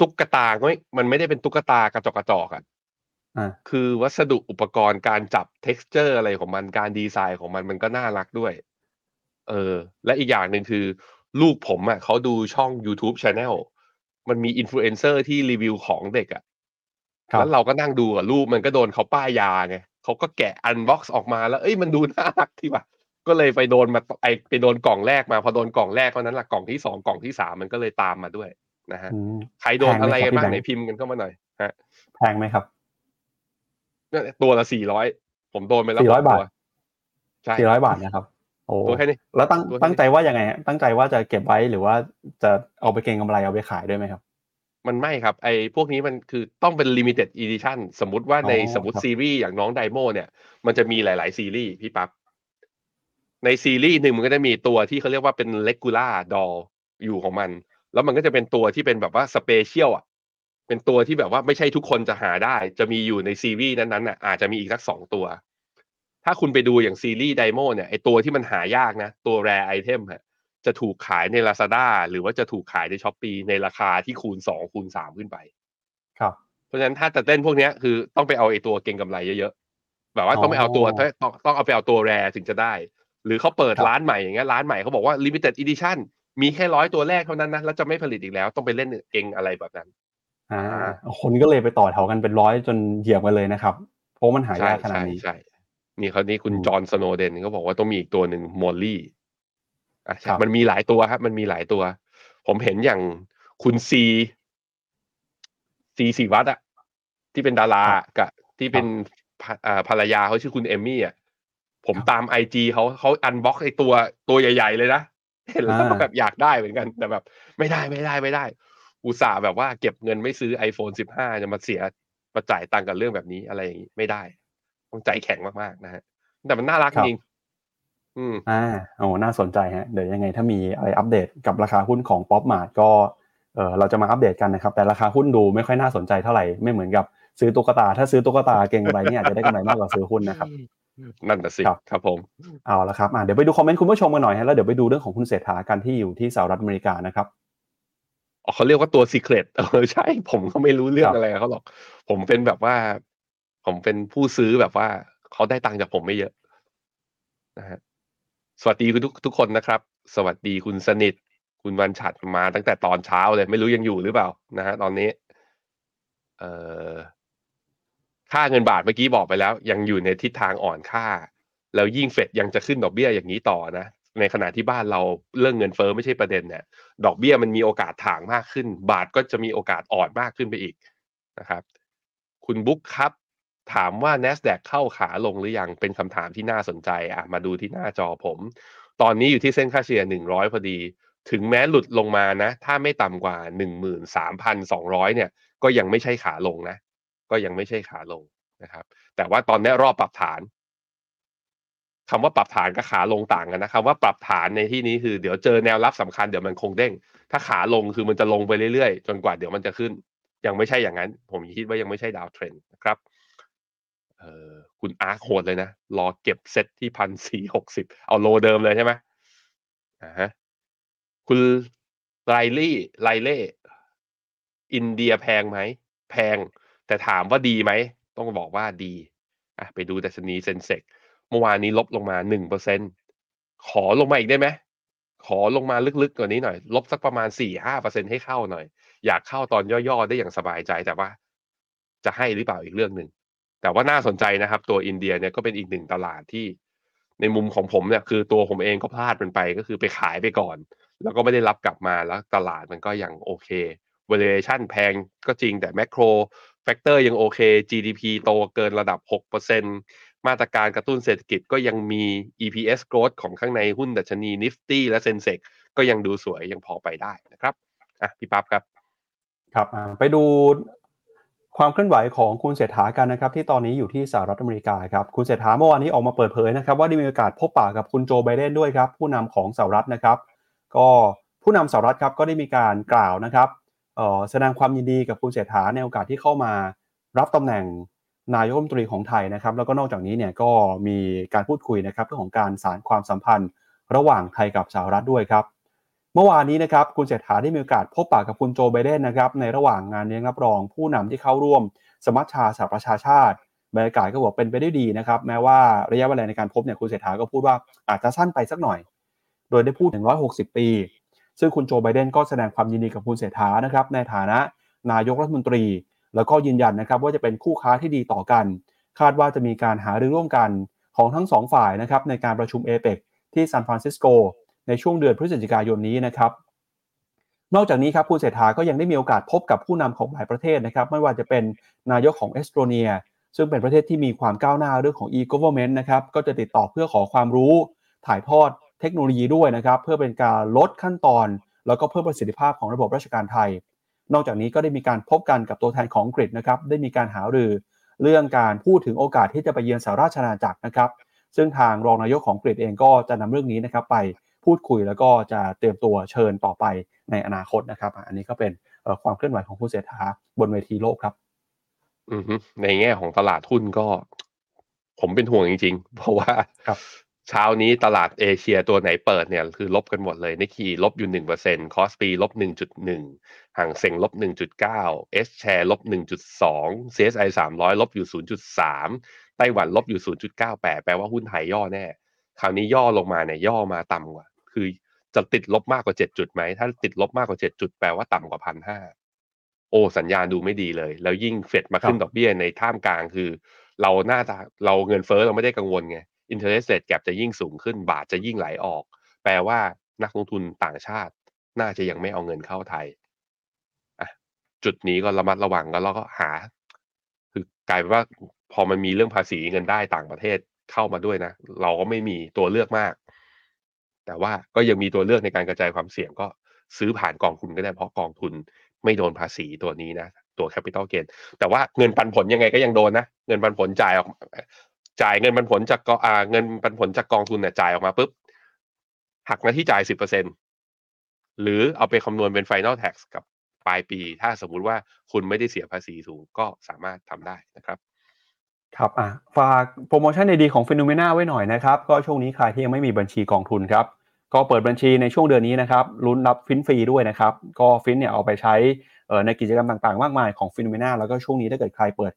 ตุ๊กตาไม่มันไม่ได้เป็นตุ๊กตากระจอกกระจอกอะอ่าคือวัสดุอุปกรณ์การจับ t e x t อร์อะไรของมันการดีไซน์ของมันมันก็น่ารักด้วย เออ และอีกอย่างหนึ่งคือ ลูกผมอะเขาดูช่อง YouTube Channel มันมีอินฟลูเอนเซอร์ที่รีวิวของเด็กอะครับแล้วเราก็นั่งดูกับลูกมันก็โดนเขาป้ายยาไงเขาก็แกะ unbox ออกมาแล้วเอ้ยมันดูน่ารักนี่หว่าก็เลยไปโดนมาไอไปโดนกล่องแรกมา พอโดนกล่องแรกเท่านั้นแหละกล่องที่สองกล่องที่สามมันก็เลยตามมาด้วยนะฮะอืมใครโดนแพงไหมอะไรครักับนบ้างพี่แบงค์ไหนพิมพ์กันเข้ามาหน่อยฮะแพงไหมครับเนี่ยตัวละสี่ร้อยผมโดนไปแล้ว400หกตัวบาทใช่สี่ร้อยบาทนะครับโอ้ตัวแค่นี้แล้วตั้งตัวแค่นี้ตั้งใจว่ายังไงฮะตั้งใจว่าจะเก็บไว้หรือว่าจะเอาไปเก็งกำไรเอาไปขายด้วยไหมครับ มันไม่ครับไอ้พวกนี้มันคือต้องเป็น limited edition สมมุติว่าในอ๋อสมมติครับซีรีส์อย่างน้องไดโมเนี่ย มันจะมีหลาย ๆ ซีรีส์พี่ปั๊บในซีรีส์หนึ่งมันก็จะมีตัวที่เขาเรียกว่าเป็น regular doll อยู่ของมัน แล้วมันก็จะเป็นตัวที่เป็นแบบว่า special อะเป็นตัวที่แบบว่าไม่ใช่ทุกคนจะหาได้ จะมีอยู่ในซีรีส์นั้นๆน่ะอาจจะมีอีกสักสองตัว ถ้าคุณไปดูอย่างซีรีส์ Dimoo เนี่ยไอตัวที่มันหายากนะ ตัว rare item ฮะจะถูกขายใน Lazada หรือว่าจะถูกขายใน Shopee ในราคาที่คูณสองคูณสามขึ้นไป ครับ เพราะฉะนั้นถ้าจะเต้นพวกเนี้ยคือต้องไปเอาไอ้ตัวเก่งกำไรเยอะๆแบบว่าต้องไปเอาตัวอ๋อต้องต้องเอาไปเอาตัวแรถึงจะได้ หรือเขาเปิดครับร้านใหม่อย่างเงี้ยร้านใหม่เขาบอกว่า limited edition มีแค่ร้อยตัวแรกเท่านั้นนะแล้วจะไม่ผลิตอีกแล้วต้องไปเล่นเก่งอะไรแบบนั้นอ่าคนก็เลยไปต่อแถวกันเป็นร้อยจนเหยียบกันเลยนะครับ เพราะมันหาใช่ยากขนาดใช่นี้ใช่ นี่คราวนี้คุณอืมจอห์นสโนเดนเขาบอกว่าต้องมีอีกตัวหนึ่งมอลลี่อะใช่ครับมันมีหลายตัวครับ มันมีหลายตัว ผมเห็นอย่างคุณซีซีสีวัตรอะที่เป็นดารากับที่เป็นภรอ่าภรรยาเขาชื่อคุณเอมมี่อะผมตามไอจีเขาเขาอันบ็อกไอตัวตัวใหญ่ ๆ เลยนะ เห็นแล้วก็อ่าแบบอยากได้เหมือนกัน แต่แบบ ไม่ได้ไม่ได้ไม่ได้ อุตส่าห์แบบว่าเก็บเงินไม่ซื้อ iPhone 15 จะมาเสียมาจ่ายตังค์กับเรื่องแบบนี้อะไรอย่างนี้ไม่ได้ ต้องใจแข็งมากๆนะฮะแต่มันน่ารักครัจบริงอืมอ่าโอ้น่าสนใจฮะเดี๋ยวยังไงถ้ามีอะไรอัปเดตกับราคาหุ้นของ Pop Mart ก็เออเราจะมาอัปเดตกันนะครับ แต่ราคาหุ้นดูไม่ค่อยน่าสนใจเท่าไหร่ไม่เหมือนกับซื้อตุ๊กตา ถ้าซื้อตุ๊กตาเก็งอะไรเนี่ยอาจจะได้กำไรมากกว่าซื้อหุ้นนะครับนั่นน่ะสิครับครับผมเอาละครับอะเดี๋ยวไปดูคอมเมนต์คุณผู้ชมกันหน่อยฮะแล้วเดี๋ยวไปดูเรื่องของคุณเศรษฐากันที่อยู่ที่สหรัฐอเมริกานะครับอ๋อเขาเรียกว่าตัว secret เออใช่ ผมก็ไม่รู้เรื่อคงรับอะไรกับเขาหรอก ผมเป็นแบบว่า ผมเป็นผู้ซื้อแบบว่าเขาได้ตังค์จากผมไม่เยอะนะฮะสวัสดีคุณทุกทุกคนนะครับ สวัสดีคุณสนิท คุณวันฉัดมาตั้งแต่ตอนเช้าเลย ไม่รู้ยังอยู่หรือเปล่านะฮะตอนนี้ เอ่อค่าเงินบาทเมื่อกี้บอกไปแล้ว ยังอยู่ในทิศทางอ่อนค่า แล้วยิ่งเฟดยังจะขึ้นดอกเบี้ยอย่างนี้ต่อนะในขณะที่บ้านเราเรื่องเงินเฟ้อไม่ใช่ประเด็นเนี่ย ดอกเบี้ยมันมีโอกาสถ่างมากขึ้น บาทก็จะมีโอกาสอ่อนมากขึ้นไปอีกนะครับ คุณบุ๊คครับ ถามว่า NASDAQ เข้าขาลงหรือยังเป็นคำถามที่น่าสนใจอะมาดูที่หน้าจอผม ตอนนี้อยู่ที่เส้นค่าเฉลี่ย 100 พอดี ถึงแม้หลุดลงมานะ ถ้าไม่ต่ำกว่า 13,200 เนี่ย ก็ยังไม่ใช่ขาลงนะ ก็ยังไม่ใช่ขาลงนะครับ แต่ว่าตอนนี้รอบปรับฐานคำว่าปรับฐานกับขาลงต่างกันนะคำว่าปรับฐานในที่นี้คือเดี๋ยวเจอแนวรับสำคัญเดี๋ยวมันคงเด้ง ถ้าขาลงคือมันจะลงไปเรื่อยๆ จนกว่าเดี๋ยวมันจะขึ้น ยังไม่ใช่อย่างนั้น ผมคิดว่ายังไม่ใช่ downtrend นะครับ เออคุณอาร์คโหดเลยนะ รอเก็บเซตที่พันสี่หกสิบเอา low เดิมเลยใช่ไหมอ่าฮะคุณไรลี่ไรเล่อินเดียแพงไหม แพง แต่ถามว่าดีไหม ต้องบอกว่าดีอะไปดูดัชนี Sensex เมื่อวานนี้ลบลงมาหนึ่งเปอร์เซ็นต์ขอลงมาอีกได้ไหม ขอลงมาลึกๆกว่านี้หน่อย ลบสักประมาณสี่ห้าเปอร์เซ็นให้เข้าหน่อย อยากเข้าตอนย่อๆ ได้อย่างสบายใจแต่ว่า จะให้หรือเปล่าอีกเรื่องหนึ่ง แต่ว่าน่าสนใจนะครับ ตัวอินเดียเนี่ยก็เป็นอีกหนึ่งตลาดที่ ในมุมของผมเนี่ยคือตัวผมเองก็พลาดมันไปก็คือไปขายไปก่อน แล้วก็ไม่ได้รับกลับมาแล้วตลาดมันก็ยังโอเค valuation แพงก็จริงแต่ macro factor ยังโอเค GDP โตเกินระดับ 6%มาตรการกระตุ้นเศรษฐกิจก็ยังมี EPS growth ของข้างในหุ้นดัชนี Nifty และ Sensex ก็ยังดูสวยยังพอไปได้นะครับอะพี่ปั๊บครับ ครับ ไปดู ความเคลื่อนไหวของคุณเศรษฐากันนะครับที่ตอนนี้อยู่ที่สหรัฐอเมริกาครับคุณเศรษฐาเมื่อวานนี้ออกมาเปิดเผยนะครับว่าได้มีโอกาสพบปะกับคุณโจไบเดนด้วยครับผู้นำของสหรัฐนะครับ ก็ผู้นำสหรัฐครับก็ได้มีการกล่าวนะครับแสดงความยินดีกับคุณเศรษฐาในโอกาสที่เข้ามารับตำแหน่งนายกรัฐมนตรีของไทยนะครับ แล้วก็นอกจากนี้เนี่ยก็มีการพูดคุยนะครับเรื่องของการสานความสัมพันธ์ระหว่างไทยกับสหรัฐด้วยครับ เมื่อวานนี้นะครับคุณเศรษฐาได้มีโอกาสพบปะกับคุณโจไบเดนนะครับในระหว่างงานเลี้ยงรับรองผู้นำที่เข้าร่วม สมัชชาสหประชาชาติบรรยากาศก็บอกเป็นไปได้ดีนะครับแม้ว่าระยะเวลาในการพบเนี่ยคุณเศรษฐาก็พูดว่าอาจจะสั้นไปสักหน่อย โดยได้พูดถึง160 ปี ซึ่งคุณโจไบเดนก็แสดงความยินดีกับคุณเศรษฐานะครับในฐานะนายกรัฐมนตรี แล้วก็ยืนยันนะครับว่าจะเป็นคู่ค้าที่ดีต่อกัน คาดว่าจะมีการหารือร่วมกันของทั้งสองฝ่ายนะครับในการประชุมเอเปกที่ซานฟรานซิสโก ในช่วงเดือนพฤศจิกายนนี้นะครับ นอกจากนี้ครับคุณเศรษฐาก็ยังได้มีโอกาสพบกับผู้นำของหลายประเทศนะครับ ไม่ว่าจะเป็นนายกของเอสโตเนีย ซึ่งเป็นประเทศที่มีความก้าวหน้าเรื่องของ e-government นะครับก็จะติดต่อเพื่อขอความรู้ถ่ายทอดเทคโนโลยีด้วยนะครับ เพื่อเป็นการลดขั้นตอน แล้วก็เพิ่มประสิทธิภาพของระบบราชการไทย นอกจากนี้ก็ได้มีการพบกันกับตัวแทนของอังกฤษนะครับได้มีการหารือเรื่องการพูดถึงโอกาสที่จะไปเยือนสหราชอาณาจักรนะครับ ซึ่งทางรองนายกของอังกฤษเองก็จะนำเรื่องนี้นะครับไป พูดคุยแล้วก็จะเตรียมตัวเชิญต่อไปในอนาคตนะครับ อันนี้ก็เป็นเอ่อความเคลื่อนไหวของคุณเศรษฐาบนเวทีโลกครับอือฮึในแง่ของตลาดหุ้นก็ ผมเป็นห่วงจริง ๆ เพราะว่าครับเช้านี้ตลาดเอเชียตัวไหนเปิดเนี่ยคือลบกันหมดเลยนิกเคอิลบอยู่หนึ่งเปอร์เซ็นต์ KOSPI ลบหนึ่งจุดหนึ่งฮั่งเส็งลบหนึ่งจุดเก้า A-Share ลบหนึ่งจุดสอง CSI สามร้อยลบอยู่ศูนย์จุดสามไต้หวันลบอยู่ศูนย์จุดเก้าแปดแปลว่าหุ้นไทยย่อแน่ คราวนี้ย่อลงมาเนี่ยย่อมาต่ำกว่า คือจะติดลบมากกว่าเจ็ดจุดไหม ถ้าติดลบมากกว่าเจ็ดจุดแปลว่าต่ำกว่าพันห้าโอ้สัญญาณดูไม่ดีเลย แล้วยิ่งเฟดมาขึ้นครับดอกเบี้ยในท่ามกลางคือ เราหน้าตาเราเงินเฟ้อเราไม่ได้กังวลไง interest rate gap จะยิ่งสูงขึ้นบาทจะยิ่งไหลออก แปลว่านักลงทุนต่างชาติ น่าจะยังไม่เอาเงินเข้าไทยอะจุดนี้ก็ระมัดระวังแล้วเราก็หา คือกลายเป็นว่าพอมันมีเรื่องภาษีเงินได้ต่างประเทศเข้ามาด้วยนะ เราก็ไม่มีตัวเลือกมาก แต่ว่าก็ยังมีตัวเลือกในการกระจายความเสี่ยงก็ซื้อผ่านกองทุนก็ได้เพราะกองทุนไม่โดนภาษีตัวนี้นะ ตัว capital gain แต่ว่าเงินปันผลยังไงก็ยังโดนนะ เงินปันผลจ่ายออกจ่ายเงินปันผลจากกอ่าเงินปันผลจากกองทุนเนี่ยจ่ายออกมาปุ๊บหักหน้าที่จ่ายสิบเปอร์เซ็นต์หรือเอาไปคำนวณเป็น Final Tax กับปลายปี ถ้าสมมุติว่าคุณไม่ได้เสียภาษีสูงก็สามารถทำได้นะครับ ครับอะฝากโปรโมชั่นดีๆของ FINNOMENA ไว้หน่อยนะครับ ก็ช่วงนี้ใครที่ยังไม่มีบัญชีกองทุนครับ ก็เปิดบัญชีในช่วงเดือนนี้นะครับลุ้นรับฟินฟรีด้วยนะครับ ก็ฟินเนี่ยเอาไปใช้ในกิจกรรมต่างๆ มากมายของ Finnomena แล้วก็ช่วงนี้ถ้าเกิดใครเปิด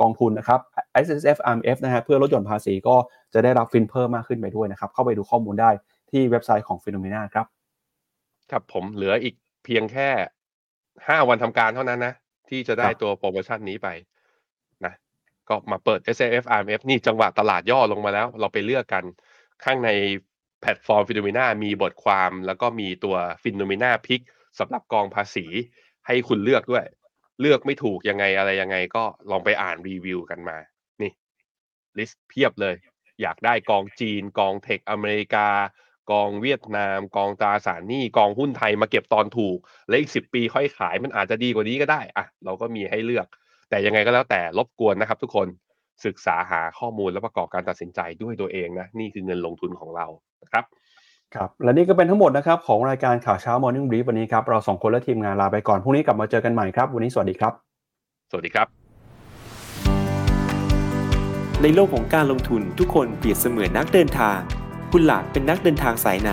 กองทุนนะครับ S S F R M F นะฮะเพื่อลดหย่อนภาษีก็จะได้รับฟินเพิ่มมากขึ้นไปด้วยนะครับ เข้าไปดูข้อมูลได้ที่เว็บไซต์ของ Finnomena ครับครับผมเหลืออีกเพียงแค่ห้าวันทำการเท่านั้นนะที่จะได้ตัวโปรโมชั่นนี้ไปนะ ก็มาเปิด S F R M F นี่จังหวะตลาดย่อลงมาแล้ว เราไปเลือกกันข้างในแพลตฟอร์ม Finnomena มีบทความแล้วก็มีตัว Finnomena Pick สำหรับกองภาษีให้คุณเลือกด้วย เลือกไม่ถูกยังไงอะไรยังไงก็ลองไปอ่านรีวิวกันมา นี่ ลิสต์เพียบเลย อยากได้กองจีน กอง tech อเมริกา กองเวียดนาม กองตราสารหนี้กองหุ้นไทยมาเก็บตอนถูก และอีกสิบปีค่อยขายมันอาจจะดีกว่านี้ก็ได้อะเราก็มีให้เลือก แต่ยังไงก็แล้วแต่รบกวนนะครับ ทุกคนศึกษาหาข้อมูลและประกอบการตัดสินใจด้วยตัวเองนะนี่คือเงินลงทุนของเรานะครับครับและนี่ก็เป็นทั้งหมดนะครับของรายการข่าวเช้า Morning Brief วันนี้ครับเราสองคนและทีมงานลาไปก่อนพรุ่งนี้กลับมาเจอกันใหม่ครับ วันนี้สวัสดีครับ สวัสดีครับ ในโลกของการลงทุนทุกคนเปรียบเสมือนนักเดินทาง คุณล่ะเป็นนักเดินทางสายไหน